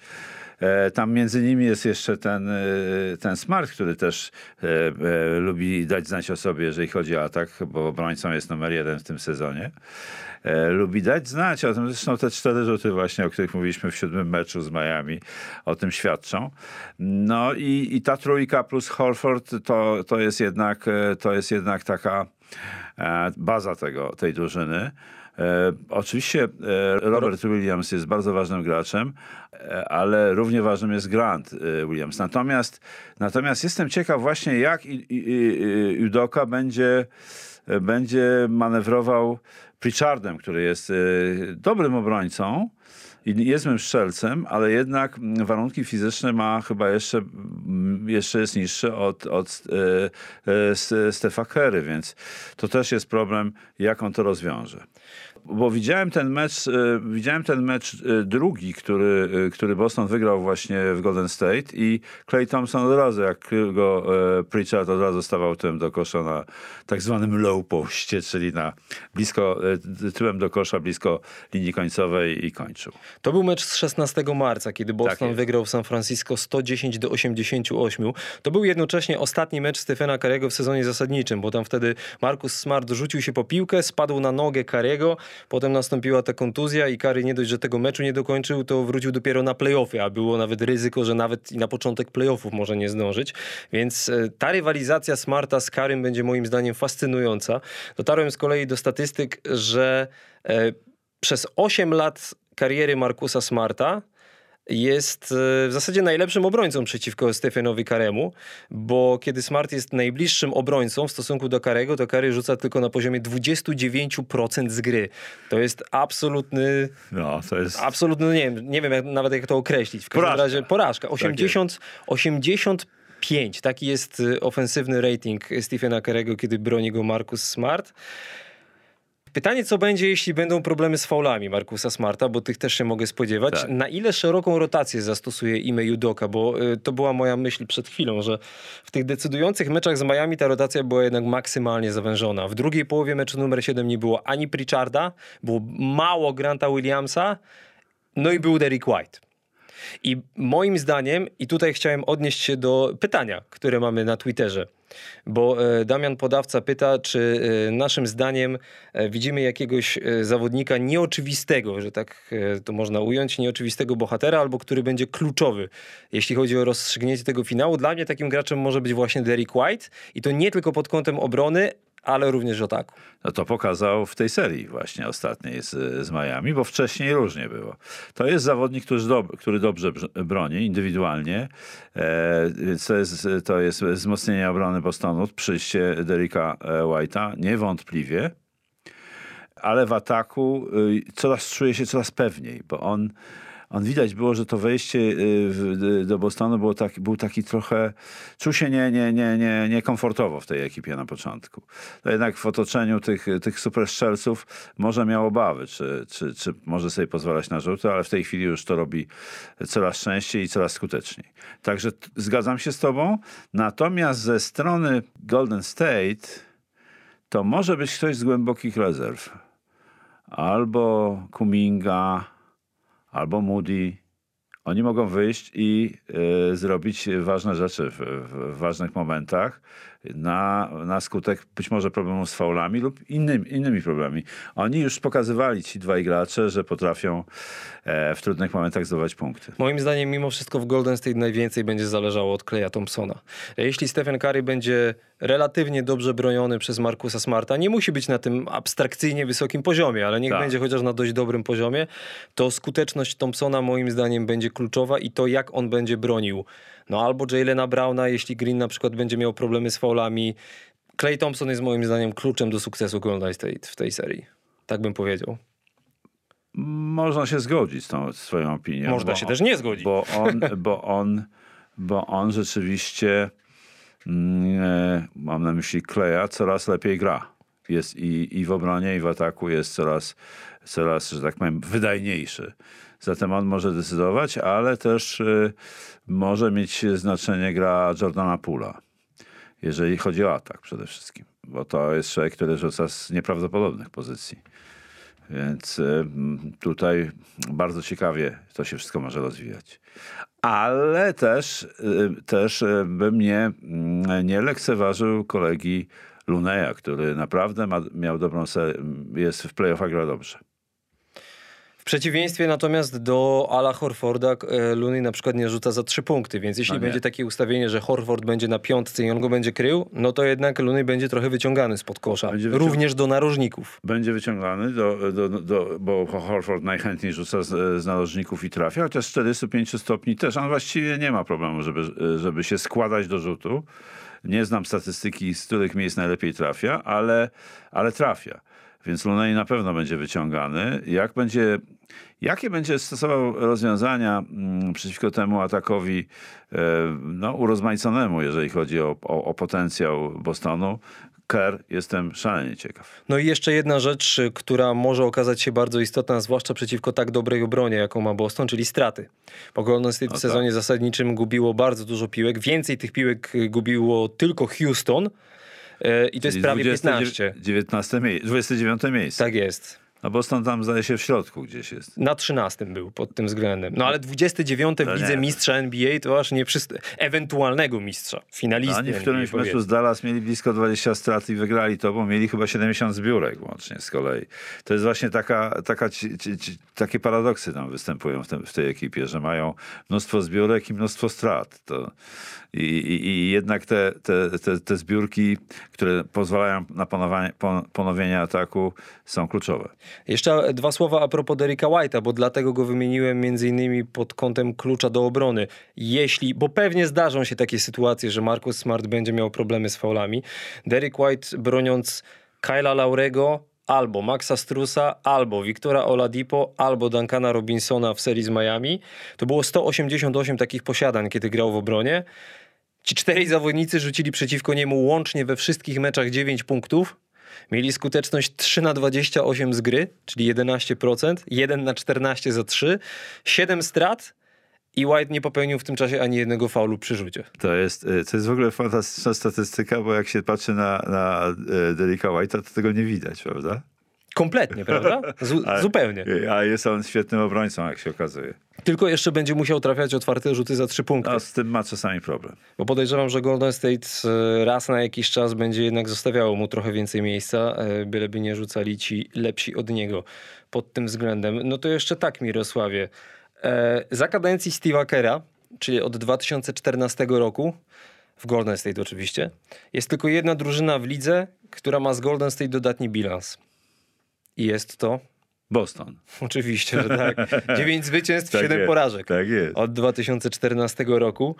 E, Tam między nimi jest jeszcze ten, e, ten Smart, który też e, lubi dać znać o sobie, jeżeli chodzi o atak, bo obrońcą jest numer jeden w tym sezonie. Lubi dać znać o tym. Zresztą te cztery rzuty właśnie, o których mówiliśmy w siódmym meczu z Miami, o tym świadczą. No i, i ta trójka plus Horford to, to, jest, jednak, to jest jednak taka baza tego, tej drużyny. E, oczywiście e, Robert Williams jest bardzo ważnym graczem, e, ale równie ważnym jest Grant Williams. Natomiast, natomiast jestem ciekaw właśnie, jak Udoka będzie, będzie manewrował Pritchardem, który jest dobrym obrońcą niezłym strzelcem, ale jednak mm, warunki fizyczne ma chyba jeszcze, mm, jeszcze jest niższy od, od e, e, Stefa Curry, więc to też jest problem, jak on to rozwiąże. Bo widziałem ten mecz, e, widziałem ten mecz e, drugi, który, e, który Boston wygrał właśnie w Golden State i Clay Thompson od razu, jak go Pritchard od razu stawał tyłem do kosza na tak zwanym low poście, czyli na blisko, tyłem do kosza, blisko linii końcowej i kończył. To był mecz z 16 marca, kiedy Boston jest. wygrał w San Francisco 110 do 88. To był jednocześnie ostatni mecz Stephena Karego w sezonie zasadniczym, bo tam wtedy Marcus Smart rzucił się po piłkę, spadł na nogę Karego Potem nastąpiła ta kontuzja i Curry nie dość, że tego meczu nie dokończył, to wrócił dopiero na playoffy, a było nawet ryzyko, że nawet i na początek playoffów może nie zdążyć. Więc e, ta rywalizacja Smarta z Karym będzie moim zdaniem fascynująca. Dotarłem z kolei do statystyk, że e, przez 8 lat kariery Markusa Smarta jest e, w zasadzie najlepszym obrońcą przeciwko Stefanowi Karemu, bo kiedy Smart jest najbliższym obrońcą w stosunku do Karego, to Kary rzuca tylko na poziomie 29% z gry. To jest absolutny, No, to jest... absolutny, no nie wiem, nie wiem jak, nawet jak to określić. W każdym Porażka. razie porażka. 80, 85, taki jest y, ofensywny rating Stephena Karego, kiedy broni go Marcus Smart. Pytanie, co będzie, jeśli będą problemy z faulami Markusa Smarta, bo tych też się mogę spodziewać. Tak. Na ile szeroką rotację zastosuje Ime Judoka, bo y, to była moja myśl przed chwilą, że w tych decydujących meczach z Miami ta rotacja była jednak maksymalnie zawężona. W drugiej połowie meczu numer 7 nie było ani Pritcharda, było mało Granta Williamsa, no i był Derek White. I moim zdaniem, i tutaj chciałem odnieść się do pytania, które mamy na Twitterze, bo e, Damian Podawca pyta, czy e, naszym zdaniem e, widzimy jakiegoś zawodnika nieoczywistego, że tak to można ująć, nieoczywistego bohatera, albo który będzie kluczowy, jeśli chodzi o rozstrzygnięcie tego finału. Dla mnie takim graczem może być właśnie Derek White i to nie tylko pod kątem obrony, ale również ataku. No to pokazał w tej serii właśnie ostatniej z, z Miami, bo wcześniej różnie było. To jest zawodnik, który, który dobrze brz- broni indywidualnie, e, więc to jest, to jest wzmocnienie obrony Bostonu, przyjście Derricka e, White'a, niewątpliwie, ale w ataku y, coraz czuje się coraz pewniej, bo on, on widać było, że to wejście y, w, do Bostonu było tak, był taki trochę, czuł się nie, nie, nie, nie, niekomfortowo w tej ekipie na początku. To jednak w otoczeniu tych, tych super strzelców może miał obawy, czy, czy, czy może sobie pozwalać na rzuty, ale w tej chwili już to robi coraz częściej i coraz skuteczniej. Także zgadzam się z tobą. Natomiast ze strony Golden State to może być ktoś z głębokich rezerw. Albo Kuminga, albo Moody. Oni mogą wyjść i y, zrobić ważne rzeczy w, w, w ważnych momentach na, na skutek być może problemu z faulami lub innymi, innymi problemami. Oni już pokazywali, ci dwaj gracze, że potrafią e, w trudnych momentach zdobywać punkty. Moim zdaniem mimo wszystko w Golden State najwięcej będzie zależało od Kleja Thompsona. Jeśli Stephen Curry będzie relatywnie dobrze broniony przez Markusa Smarta, nie musi być na tym abstrakcyjnie wysokim poziomie, ale niech Tak. będzie chociaż na dość dobrym poziomie, to skuteczność Thompsona moim zdaniem będzie kluczowa i to jak on będzie bronił. No albo Jalena Browna, jeśli Green na przykład będzie miał problemy z faulami. Clay Thompson jest moim zdaniem kluczem do sukcesu Golden State w tej serii. Tak bym powiedział. Można się zgodzić z tą swoją opinią. Można się on- też nie zgodzić. Bo on, bo on, bo on rzeczywiście, mm, e, mam na myśli Kleja, coraz lepiej gra. Jest i, i w obronie, i w ataku jest coraz, coraz, że tak powiem, wydajniejszy. Zatem on może decydować, ale też e, może mieć znaczenie gra Jordana Pula, jeżeli chodzi o atak przede wszystkim. Bo to jest człowiek, który rzuca z nieprawdopodobnych pozycji. Więc y, tutaj bardzo ciekawie to się wszystko może rozwijać. Ale też, y, też y, bym nie, mm, nie lekceważył kolegi Luneja, który naprawdę ma, miał dobrą serię, jest w playoffach gra dobrze. W przeciwieństwie natomiast do Ala Horforda, e, Looney na przykład nie rzuca za trzy punkty, więc jeśli No będzie takie ustawienie, że Horford będzie na piątce i on go będzie krył, no to jednak Looney będzie trochę wyciągany spod kosza. Również do narożników. Będzie wyciągany, do, do, do, bo Horford najchętniej rzuca z, z narożników i trafia, chociaż z 45 stopni też on właściwie nie ma problemu, żeby, żeby się składać do rzutu. Nie znam statystyki, z których miejsc najlepiej trafia, ale, ale trafia. Więc Luney na pewno będzie wyciągany. Jak będzie, jakie będzie stosował rozwiązania mm, przeciwko temu atakowi e, no, urozmaiconemu, jeżeli chodzi o, o, o potencjał Bostonu, Kerr, jestem szalenie ciekaw. No i jeszcze jedna rzecz, y, która może okazać się bardzo istotna, zwłaszcza przeciwko tak dobrej obronie, jaką ma Boston, czyli straty. Bo Golden State w tak. sezonie zasadniczym gubiło bardzo dużo piłek. Więcej tych piłek y, gubiło tylko Houston i to jest prawie 20 15. 19 mie- 29 miejsce. Tak jest. No Boston tam zdaje się w środku gdzieś jest. Na 13 był pod tym względem. No ale 29 w To lidze nie. mistrza NBA to aż nie przyst... ewentualnego mistrza, finalisty. No, oni w którymś meczu z Dallas mieli blisko 20 strat i wygrali to, bo mieli chyba 70 zbiórek łącznie z kolei. To jest właśnie taka, taka, ci, ci, ci, takie paradoksy tam występują w, tym, w tej ekipie, że mają mnóstwo zbiórek i mnóstwo strat. To, i, i, I jednak te, te, te, te zbiórki, które pozwalają na ponowienie ataku są kluczowe. Jeszcze dwa słowa a propos Derricka White'a, bo dlatego go wymieniłem między innymi pod kątem klucza do obrony. Jeśli, bo pewnie zdarzą się takie sytuacje, że Marcus Smart będzie miał problemy z faulami. Derrick White broniąc Kyla Laurego albo Maxa Strusa, albo Wiktora Oladipo, albo Duncana Robinsona w serii z Miami. To było 188 takich posiadań, kiedy grał w obronie. Ci czterej zawodnicy rzucili przeciwko niemu łącznie we wszystkich meczach 9 punktów. Mieli skuteczność 3 na 28 z gry, czyli 11%, 1 na 14 za 3, 7 strat i White nie popełnił w tym czasie ani jednego faulu przy rzucie. To jest, y, to jest w ogóle fantastyczna statystyka, bo jak się patrzy na, na y, Derricka White'a, to tego nie widać, prawda? Kompletnie, prawda? Zu- [laughs] Ale- zupełnie. A jest on świetnym obrońcą, jak się okazuje. Tylko jeszcze będzie musiał trafiać otwarte rzuty za 3 punkty. A z tym ma czasami problem. Bo podejrzewam, że Golden State e, raz na jakiś czas będzie jednak zostawiało mu trochę więcej miejsca, e, byleby nie rzucali ci lepsi od niego pod tym względem. No to jeszcze tak, Mirosławie. E, Za kadencji Steve'a Kera, czyli od 2014 roku, w Golden State oczywiście, jest tylko jedna drużyna w lidze, która ma z Golden State dodatni bilans. I jest to Boston. Oczywiście, że tak. [laughs] 9 zwycięstw, Tak 7 jest, porażek. tak jest. Od 2014 roku.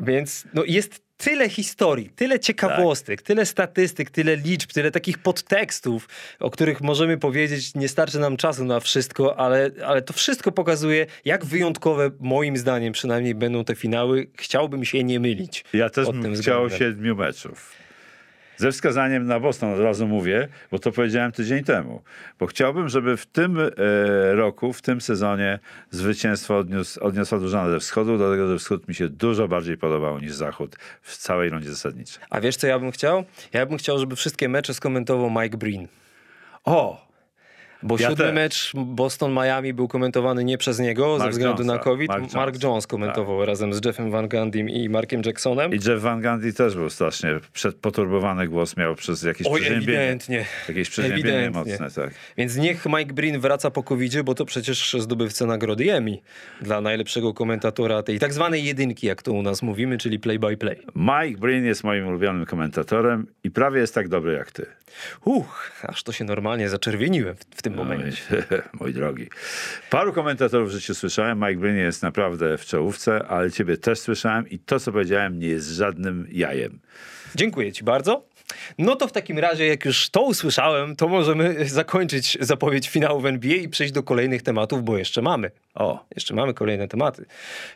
Więc no, jest tyle historii, tyle ciekawostek, Tak. tyle statystyk, tyle liczb, tyle takich podtekstów, o których możemy powiedzieć, nie starczy nam czasu na wszystko, ale, ale to wszystko pokazuje, jak wyjątkowe, moim zdaniem przynajmniej, będą te finały. Chciałbym się nie mylić. Ja też bym chciał siedmiu meczów. Ze wskazaniem na Boston od razu mówię, bo to powiedziałem tydzień temu. Bo chciałbym, żeby w tym e, roku, w tym sezonie zwycięstwo odniósł, odniosła drużyna ze wschodu, dlatego że wschód mi się dużo bardziej podobał niż zachód w całej rundzie zasadniczej. A wiesz, co ja bym chciał? Ja bym chciał, żeby wszystkie mecze skomentował Mike Breen. O! Bo Ja siódmy też. mecz Boston-Miami był komentowany nie przez niego ze Mark względu Jonesa. na COVID. Mark Mark, Jones. Tak. Jones komentował razem z Jeffem Van Gandym i Markiem Jacksonem. I Jeff Van Gundy też był strasznie przed, poturbowany głos miał przez jakieś Oj, przeziębienie. ewidentnie. Jakieś przeziębienie Ewidentnie. mocne, tak. Więc niech Mike Breen wraca po covid bo to przecież zdobywca nagrody Emmy dla najlepszego komentatora tej tak zwanej jedynki, jak to u nas mówimy, czyli play-by-play. Mike Breen jest moim ulubionym komentatorem i prawie jest tak dobry jak ty. Uch, aż to się normalnie zaczerwieniłem w tym momencie. [laughs] Oj, Mój drogi. Paru komentatorów w życiu słyszałem. Mike Breen jest naprawdę w czołówce, ale ciebie też słyszałem i to, co powiedziałem, nie jest żadnym jajem. Dziękuję ci bardzo. No to w takim razie, jak już to usłyszałem, to możemy zakończyć zapowiedź finału w NBA i przejść do kolejnych tematów, bo jeszcze mamy. O, Jeszcze mamy kolejne tematy.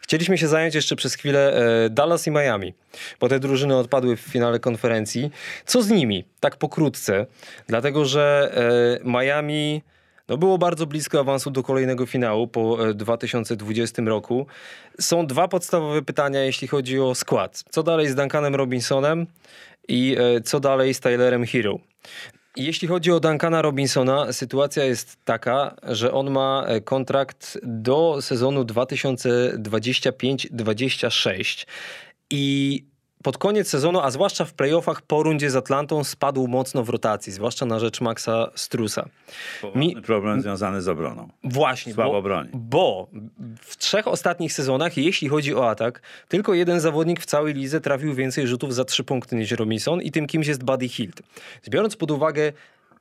Chcieliśmy się zająć jeszcze przez chwilę e, Dallas i Miami, bo te drużyny odpadły w finale konferencji. Co z nimi? Tak pokrótce. Dlatego, że e, Miami no, było bardzo blisko awansu do kolejnego finału po e, 2020 roku. Są dwa podstawowe pytania, jeśli chodzi o skład. Co dalej z Duncanem Robinsonem i e, co dalej z Tylerem Hero? Jeśli chodzi o Duncana Robinsona, sytuacja jest taka, że on ma e, kontrakt do sezonu 2025-26 i pod koniec sezonu, a zwłaszcza w playoffach po rundzie z Atlantą spadł mocno w rotacji, zwłaszcza na rzecz Maxa Strusa. Mi- problem związany z obroną. Właśnie, Słabo bo, broni. bo w trzech ostatnich sezonach, jeśli chodzi o atak, tylko jeden zawodnik w całej lidze trafił więcej rzutów za trzy punkty niż Robinson i tym kimś jest Buddy Hield. Biorąc pod uwagę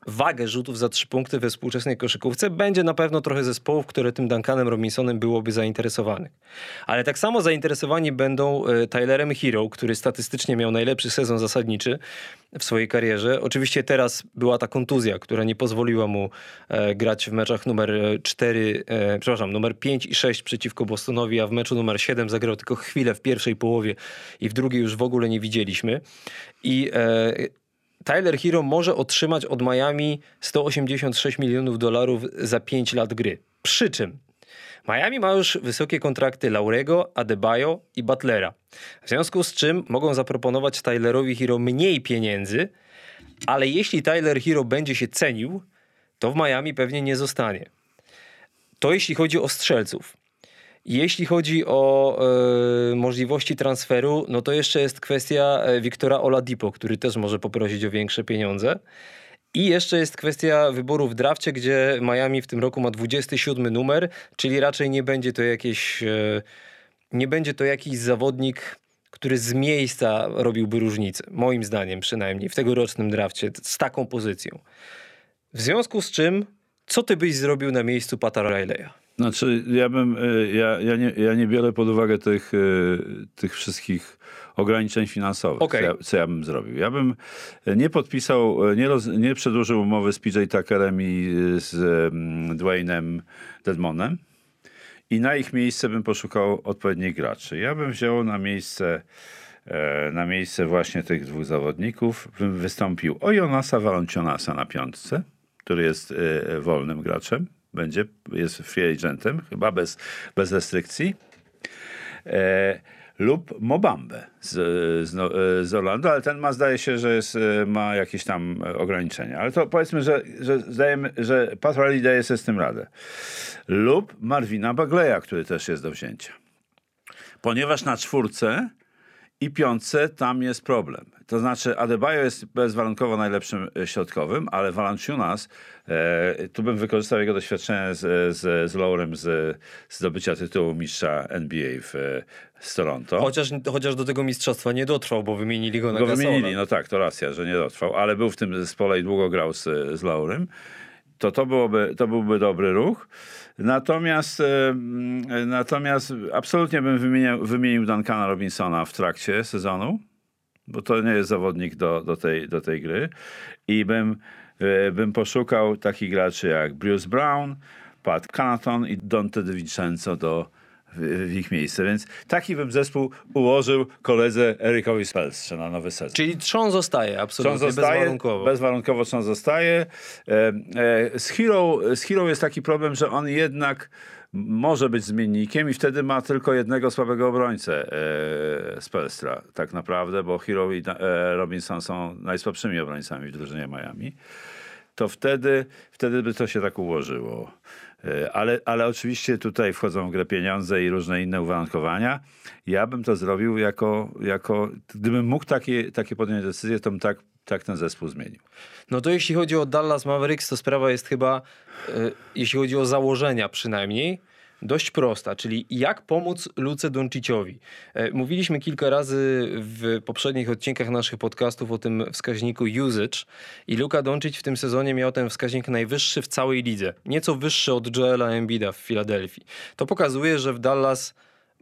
wagę rzutów za trzy punkty we współczesnej koszykówce, będzie na pewno trochę zespołów, które tym Duncanem Robinsonem byłoby zainteresowanych. Ale tak samo zainteresowani będą e, Tylerem Hero, który statystycznie miał najlepszy sezon zasadniczy w swojej karierze. Oczywiście teraz była ta kontuzja, która nie pozwoliła mu e, grać w meczach numer 4, e, przepraszam, numer 5 i 6 przeciwko Bostonowi, a w meczu numer 7 zagrał tylko chwilę w pierwszej połowie i w drugiej już w ogóle nie widzieliśmy. I Tyler Hero może otrzymać od Miami 186 milionów dolarów za 5 lat gry. Przy czym Miami ma już wysokie kontrakty Laurego, Adebayo i Butlera. W związku z czym mogą zaproponować Tylerowi Hero mniej pieniędzy, ale jeśli Tyler Hero będzie się cenił, to w Miami pewnie nie zostanie. To jeśli chodzi o strzelców. Jeśli chodzi o e, możliwości transferu, no to jeszcze jest kwestia e, Wiktora Oladipo, który też może poprosić o większe pieniądze. I jeszcze jest kwestia wyboru w drafcie, gdzie Miami w tym roku ma 27 numer, czyli raczej nie będzie to jakieś, e, nie będzie to jakiś zawodnik, który z miejsca robiłby różnicę. Moim zdaniem przynajmniej w tegorocznym drafcie z taką pozycją. W związku z czym, co ty byś zrobił na miejscu Pata Rileya? Znaczy, ja bym, y, ja, ja, nie, ja nie biorę pod uwagę tych, y, tych wszystkich ograniczeń finansowych, Okej. co, ja, co ja bym zrobił. Ja bym nie podpisał, nie, roz, nie przedłużył umowy z PJ Tuckerem i z Dwaynem Dedmonem i na ich miejsce bym poszukał odpowiednich graczy. Ja bym wziął na miejsce e, na miejsce właśnie tych dwóch zawodników bym wystąpił o Jonasa Valanciunasa na piątce, który jest e, wolnym graczem, będzie, jest free agentem, chyba bez, bez restrykcji. E, lub Mobambę z, z, no- e, z Orlando, ale ten ma, zdaje się, że jest, e, ma jakieś tam e, ograniczenia. Ale to powiedzmy, że, że, zdajemy, że Pat Riley daje sobie z tym radę. Lub Marvina Bagleya, który też jest do wzięcia. Ponieważ na czwórce i piątce tam jest problem. To znaczy Adebayo jest bezwarunkowo najlepszym e, środkowym, ale Valanciunas, e, tu bym wykorzystał jego doświadczenie z, z, z Laurem z zdobycia tytułu mistrza NBA w, e, z Toronto. Chociaż, chociaż do tego mistrzostwa nie dotrwał, bo wymienili go na Go Gasola. wymienili, no tak, to racja, że nie dotrwał, ale był w tym zespole i długo grał z, z Laurem. To, to, byłoby, to byłby dobry ruch. Natomiast, e, mm, natomiast absolutnie bym wymienił, wymienił Duncana Robinsona w trakcie sezonu, bo to nie jest zawodnik do, do, tej, do tej gry. I bym, e, bym poszukał takich graczy jak Bruce Brown, Pat Connaughton i Dante DiVincenzo do, w, w ich miejsce. Więc taki bym zespół ułożył koledze Erykowi Spelstrze na nowy sezon. Czyli trzon zostaje absolutnie Trzon zostaje, bezwarunkowo. bezwarunkowo trzon zostaje. E, e, z, Hero, z Hero jest taki problem, że on jednak może być zmiennikiem i wtedy ma tylko jednego słabego obrońcę e, Spelstra tak naprawdę, bo Hero i e, Robinson są najsłabszymi obrońcami w drużynie Miami. To wtedy, wtedy by to się tak ułożyło. E, Ale, ale oczywiście tutaj wchodzą w grę pieniądze i różne inne uwarunkowania. Ja bym to zrobił jako, jako gdybym mógł takie, takie podjąć decyzję, to bym tak, tak ten zespół zmienił. No to jeśli chodzi o Dallas Mavericks, to sprawa jest chyba, e, jeśli chodzi o założenia przynajmniej, dość prosta, czyli jak pomóc Luce Donciciowi. E, Mówiliśmy kilka razy w poprzednich odcinkach naszych podcastów o tym wskaźniku usage i Luka Doncic w tym sezonie miał ten wskaźnik najwyższy w całej lidze. Nieco wyższy od Joela Embida w Filadelfii. To pokazuje, że w Dallas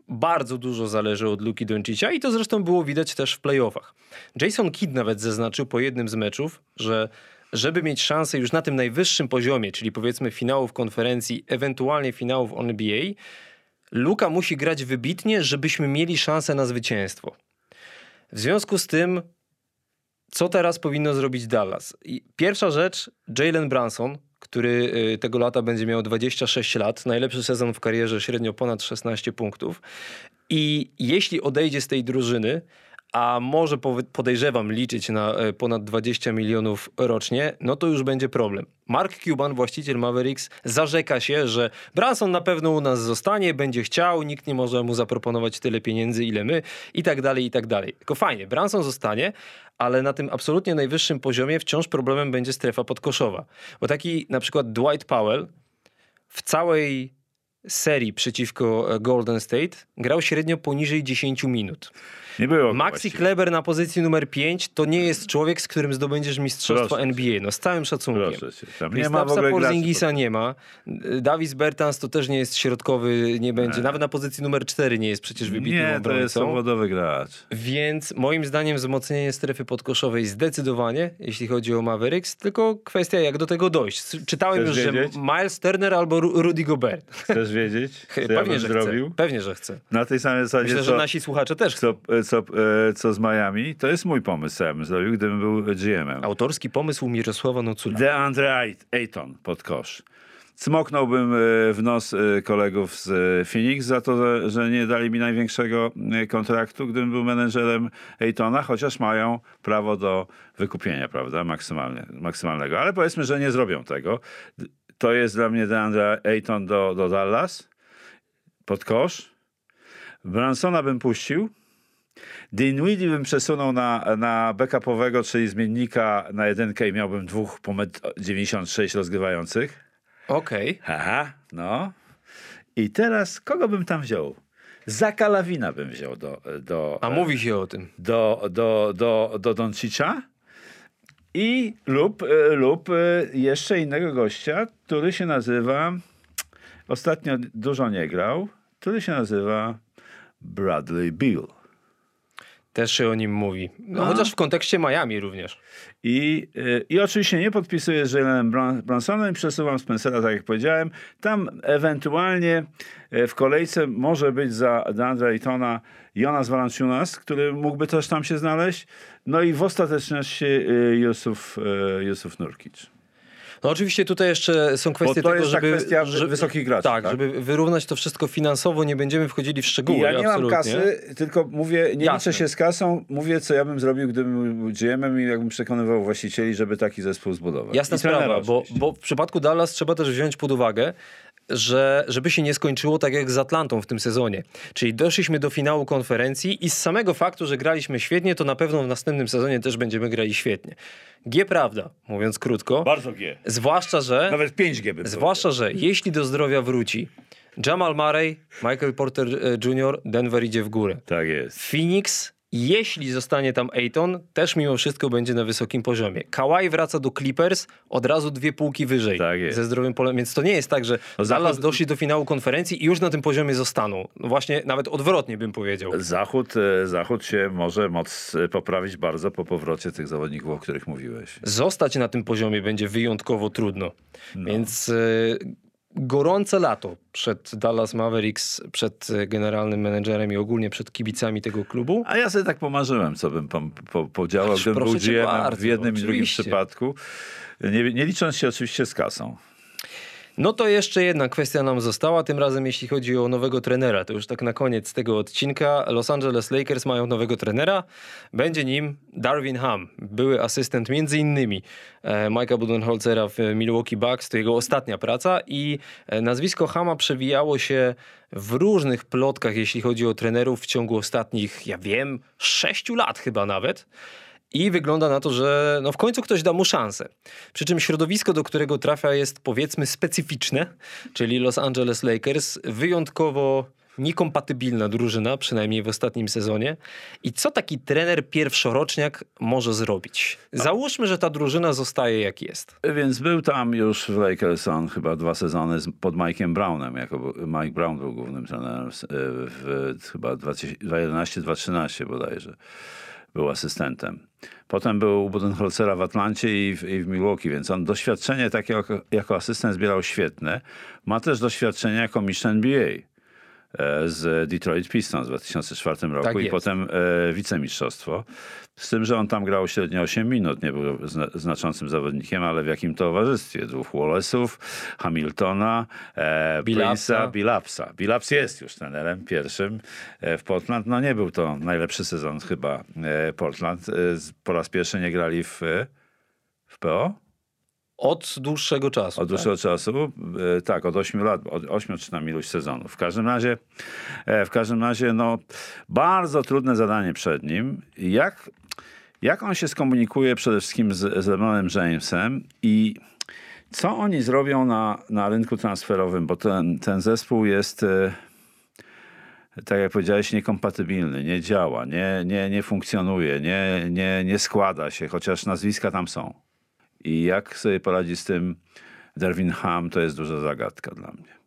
bardzo dużo zależy od Luki Doncicia i to zresztą było widać też w playoffach. Jason Kidd nawet zaznaczył po jednym z meczów, że żeby mieć szansę już na tym najwyższym poziomie, czyli powiedzmy finałów konferencji, ewentualnie finałów NBA, Luka musi grać wybitnie, żebyśmy mieli szansę na zwycięstwo. W związku z tym, co teraz powinno zrobić Dallas? Pierwsza rzecz, Jalen Branson, który y, tego lata będzie miał 26 lat, najlepszy sezon w karierze, średnio ponad 16 punktów. I jeśli odejdzie z tej drużyny, a może podejrzewam liczyć na e, ponad 20 milionów rocznie, no to już będzie problem. Mark Cuban, właściciel Mavericks, zarzeka się, że Branson na pewno u nas zostanie, będzie chciał, nikt nie może mu zaproponować tyle pieniędzy, ile my i tak dalej, i tak dalej. Tylko fajnie, Branson zostanie, ale na tym absolutnie najwyższym poziomie wciąż problemem będzie strefa podkoszowa. Bo taki na przykład Dwight Powell w całej serii przeciwko e, Golden State grał średnio poniżej 10 minut. Nie było Maxi właściwie. Kleber na pozycji numer 5 to nie jest człowiek, z którym zdobędziesz mistrzostwo Proszę cię. NBA. No z całym szacunkiem. Proszę cię, tam nie ma w ogóle Porzingisa nie ma. Davis Bertans to też nie jest środkowy, nie będzie. Nawet na pozycji numer 4 nie jest przecież wybitnym Nie, to obrońcą. jest zawodowy gracz. Więc moim zdaniem wzmocnienie strefy podkoszowej zdecydowanie, jeśli chodzi o Mavericks, tylko kwestia jak do tego dojść. Czytałem Chcesz już, że wiedzieć? Miles Turner albo Ru- Rudy Gobert. Chcesz wiedzieć, [laughs] ja Pewnie, bym że zrobił? chcę. Pewnie, że chcę. Na tej samej zasadzie, Myślę, co, że nasi słuchacze też chcą. co, co, e, co z Miami, to jest mój pomysł, co ja bym zrobił, gdybym był GM-em. Autorski pomysł Mirosława Nocula. DeAndre Ayton pod kosz. Cmoknąłbym e, w nos e, kolegów z Phoenix za to, że, nie dali mi największego kontraktu, gdybym był menedżerem Ejtona, chociaż mają prawo do wykupienia, prawda, maksymalnie, maksymalnego. Ale powiedzmy, że nie zrobią tego. To jest dla mnie DeAndre Ayton do, do Dallas pod kosz. Bransona bym puścił. Dinwiddie bym przesunął na, na backupowego, czyli zmiennika na jedynkę i miałbym dwóch po 96 rozgrywających. Okej. Aha, no. I teraz kogo bym tam wziął? Zaka Lawina bym wziął do, do, A mówi się o tym. do, do, do, do Doncicza i lub, e, lub e, jeszcze innego gościa, który się nazywa, ostatnio dużo nie grał, który się nazywa Bradley Bill. Też się o nim mówi. No, chociaż w kontekście Miami również. I, y, I oczywiście nie podpisuję z Jalenem i przesuwam Spencera, tak jak powiedziałem. Tam ewentualnie y, w kolejce może być za Deandre Aytona Jonas Valanciunas, który mógłby też tam się znaleźć. No i w ostateczności Jusuf, y, Jusuf Nurkic. No oczywiście tutaj jeszcze są kwestie to tego, jest ta kwestia wy- wysokich graczy, Tak, tak? żeby wyrównać to wszystko finansowo, nie będziemy wchodzili w szczegóły. I ja nie mam absolutnie. kasy, tylko mówię, nie Jasne. liczę się z kasą, mówię co ja bym zrobił, gdybym był GM-em i jakbym przekonywał właścicieli, żeby taki zespół zbudować. Jasna I sprawa, bo, bo w przypadku Dallas trzeba też wziąć pod uwagę, że żeby się nie skończyło tak jak z Atlantą w tym sezonie. Czyli doszliśmy do finału konferencji i z samego faktu, że graliśmy świetnie, to na pewno w następnym sezonie też będziemy grali świetnie. G prawda, mówiąc krótko. Bardzo G. Zwłaszcza, że Nawet 5G bym Zwłaszcza, że jeśli do zdrowia wróci Jamal Murray, Michael Porter e, Jr., Denver idzie w górę. Tak jest. Phoenix, jeśli zostanie tam Ayton, też mimo wszystko będzie na wysokim poziomie. Kawhi wraca do Clippers, od razu dwie półki wyżej. Tak. Ze zdrowym polem, więc to nie jest tak, że No zachód- doszli do finału konferencji i już na tym poziomie zostaną. No właśnie nawet odwrotnie bym powiedział. Zachód, e, Zachód się może moc e, poprawić bardzo po powrocie tych zawodników, o których mówiłeś. Zostać na tym poziomie będzie wyjątkowo trudno. No. Więc e, gorące lato przed Dallas Mavericks, przed e, generalnym menedżerem i ogólnie przed kibicami tego klubu. A ja sobie tak pomarzyłem, co bym po, po, podziałał, gdybym był GM w jednym i drugim przypadku. Nie, nie licząc się oczywiście z kasą. No to jeszcze jedna kwestia nam została, tym razem jeśli chodzi o nowego trenera. To już tak na koniec tego odcinka. Los Angeles Lakers mają nowego trenera. Będzie nim Darwin Ham, były asystent między innymi e, Mike'a Budenholzera w Milwaukee Bucks. To jego ostatnia praca i e, nazwisko Hama przewijało się w różnych plotkach, jeśli chodzi o trenerów w ciągu ostatnich, ja wiem, sześciu lat chyba nawet. I wygląda na to, że no w końcu ktoś da mu szansę. Przy czym środowisko, do którego trafia, jest powiedzmy specyficzne, czyli Los Angeles Lakers, wyjątkowo niekompatybilna drużyna, przynajmniej w ostatnim sezonie. I co taki trener pierwszoroczniak może zrobić? Załóżmy, że ta drużyna zostaje jak jest. Więc był tam już w Lakers on chyba dwa sezony pod Mike'em Brownem. Jako Mike Brown był głównym trenerem w, w, w chyba 2011-2013 bodajże. Był asystentem. Potem był u Budenholzera w Atlancie i w, i w Milwaukee, więc on doświadczenie takie jako, jako asystent zbierał świetne. Ma też doświadczenie jako mistrz NBA z Detroit Pistons w 2004 roku Tak i potem e, wicemistrzostwo. Z tym, że on tam grał średnio 8 minut, nie był zna, znaczącym zawodnikiem, ale w jakim towarzystwie? Dwóch Wallace'ów, Hamiltona, e, Billupsa. Prince'a, Billupsa. Billups jest już trenerem pierwszym e, w Portland. No nie był to najlepszy sezon chyba e, Portland. E, po raz pierwszy nie grali w, e, w PO? Od dłuższego czasu. Od dłuższego czasu, e, tak, od 8 lat, od 8 czy tam iluś sezonów. W każdym razie, e, w każdym razie, no, bardzo trudne zadanie przed nim. Jak, jak on się skomunikuje przede wszystkim z, z LeBronem Jamesem i co oni zrobią na, na rynku transferowym, bo ten, ten zespół jest, e, tak jak powiedziałeś, niekompatybilny, nie działa, nie, nie, nie funkcjonuje, nie, nie, nie składa się, chociaż nazwiska tam są. I jak sobie poradzi z tym Darwin Ham, to jest duża zagadka dla mnie.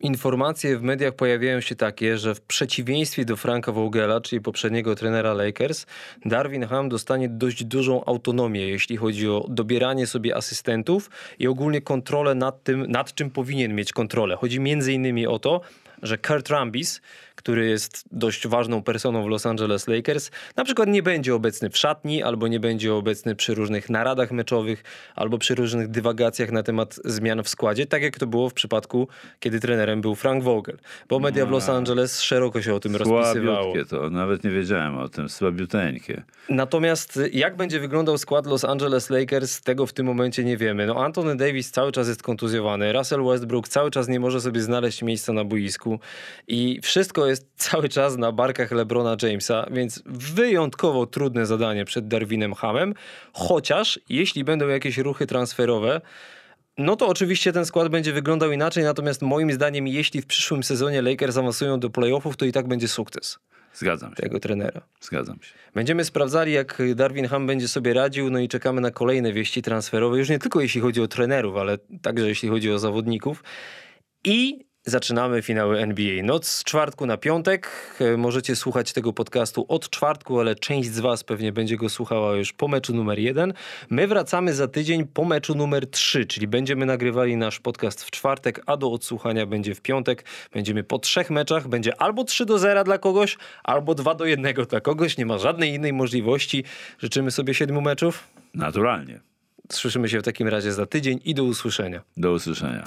Informacje w mediach pojawiają się takie, że w przeciwieństwie do Franka Vogela, czyli poprzedniego trenera Lakers, Darwin Ham dostanie dość dużą autonomię, jeśli chodzi o dobieranie sobie asystentów i ogólnie kontrolę nad tym, nad czym powinien mieć kontrolę. Chodzi między innymi o to, że Kurt Rambis, który jest dość ważną personą w Los Angeles Lakers, na przykład nie będzie obecny w szatni, albo nie będzie obecny przy różnych naradach meczowych, albo przy różnych dywagacjach na temat zmian w składzie, tak jak to było w przypadku, kiedy trenerem był Frank Vogel. Bo media w Los Angeles szeroko się o tym rozpisywało. To, nawet nie wiedziałem o tym, słabiuteńkie. Natomiast jak będzie wyglądał skład Los Angeles Lakers, tego w tym momencie nie wiemy. No Anthony Davis cały czas jest kontuzjowany, Russell Westbrook cały czas nie może sobie znaleźć miejsca na boisku i wszystko jest cały czas na barkach LeBrona Jamesa, więc wyjątkowo trudne zadanie przed Darwinem Hamem, chociaż jeśli będą jakieś ruchy transferowe, no to oczywiście ten skład będzie wyglądał inaczej, natomiast moim zdaniem, jeśli w przyszłym sezonie Lakers awansują do playoffów, to i tak będzie sukces Zgadzam się, tego trenera. zgadzam się. Będziemy sprawdzali, jak Darwin Ham będzie sobie radził, no i czekamy na kolejne wieści transferowe, już nie tylko jeśli chodzi o trenerów, ale także jeśli chodzi o zawodników. I zaczynamy finały NBA. Noc z czwartku na piątek. E, Możecie słuchać tego podcastu od czwartku, ale część z Was pewnie będzie go słuchała już po meczu numer jeden. My wracamy za tydzień po meczu numer trzy, czyli będziemy nagrywali nasz podcast w czwartek, a do odsłuchania będzie w piątek. Będziemy po trzech meczach. Będzie albo 3 do 0 dla kogoś, albo 2 do 1 dla kogoś. Nie ma żadnej innej możliwości. Życzymy sobie siedmiu meczów. Naturalnie. Słyszymy się w takim razie za tydzień i do usłyszenia. Do usłyszenia.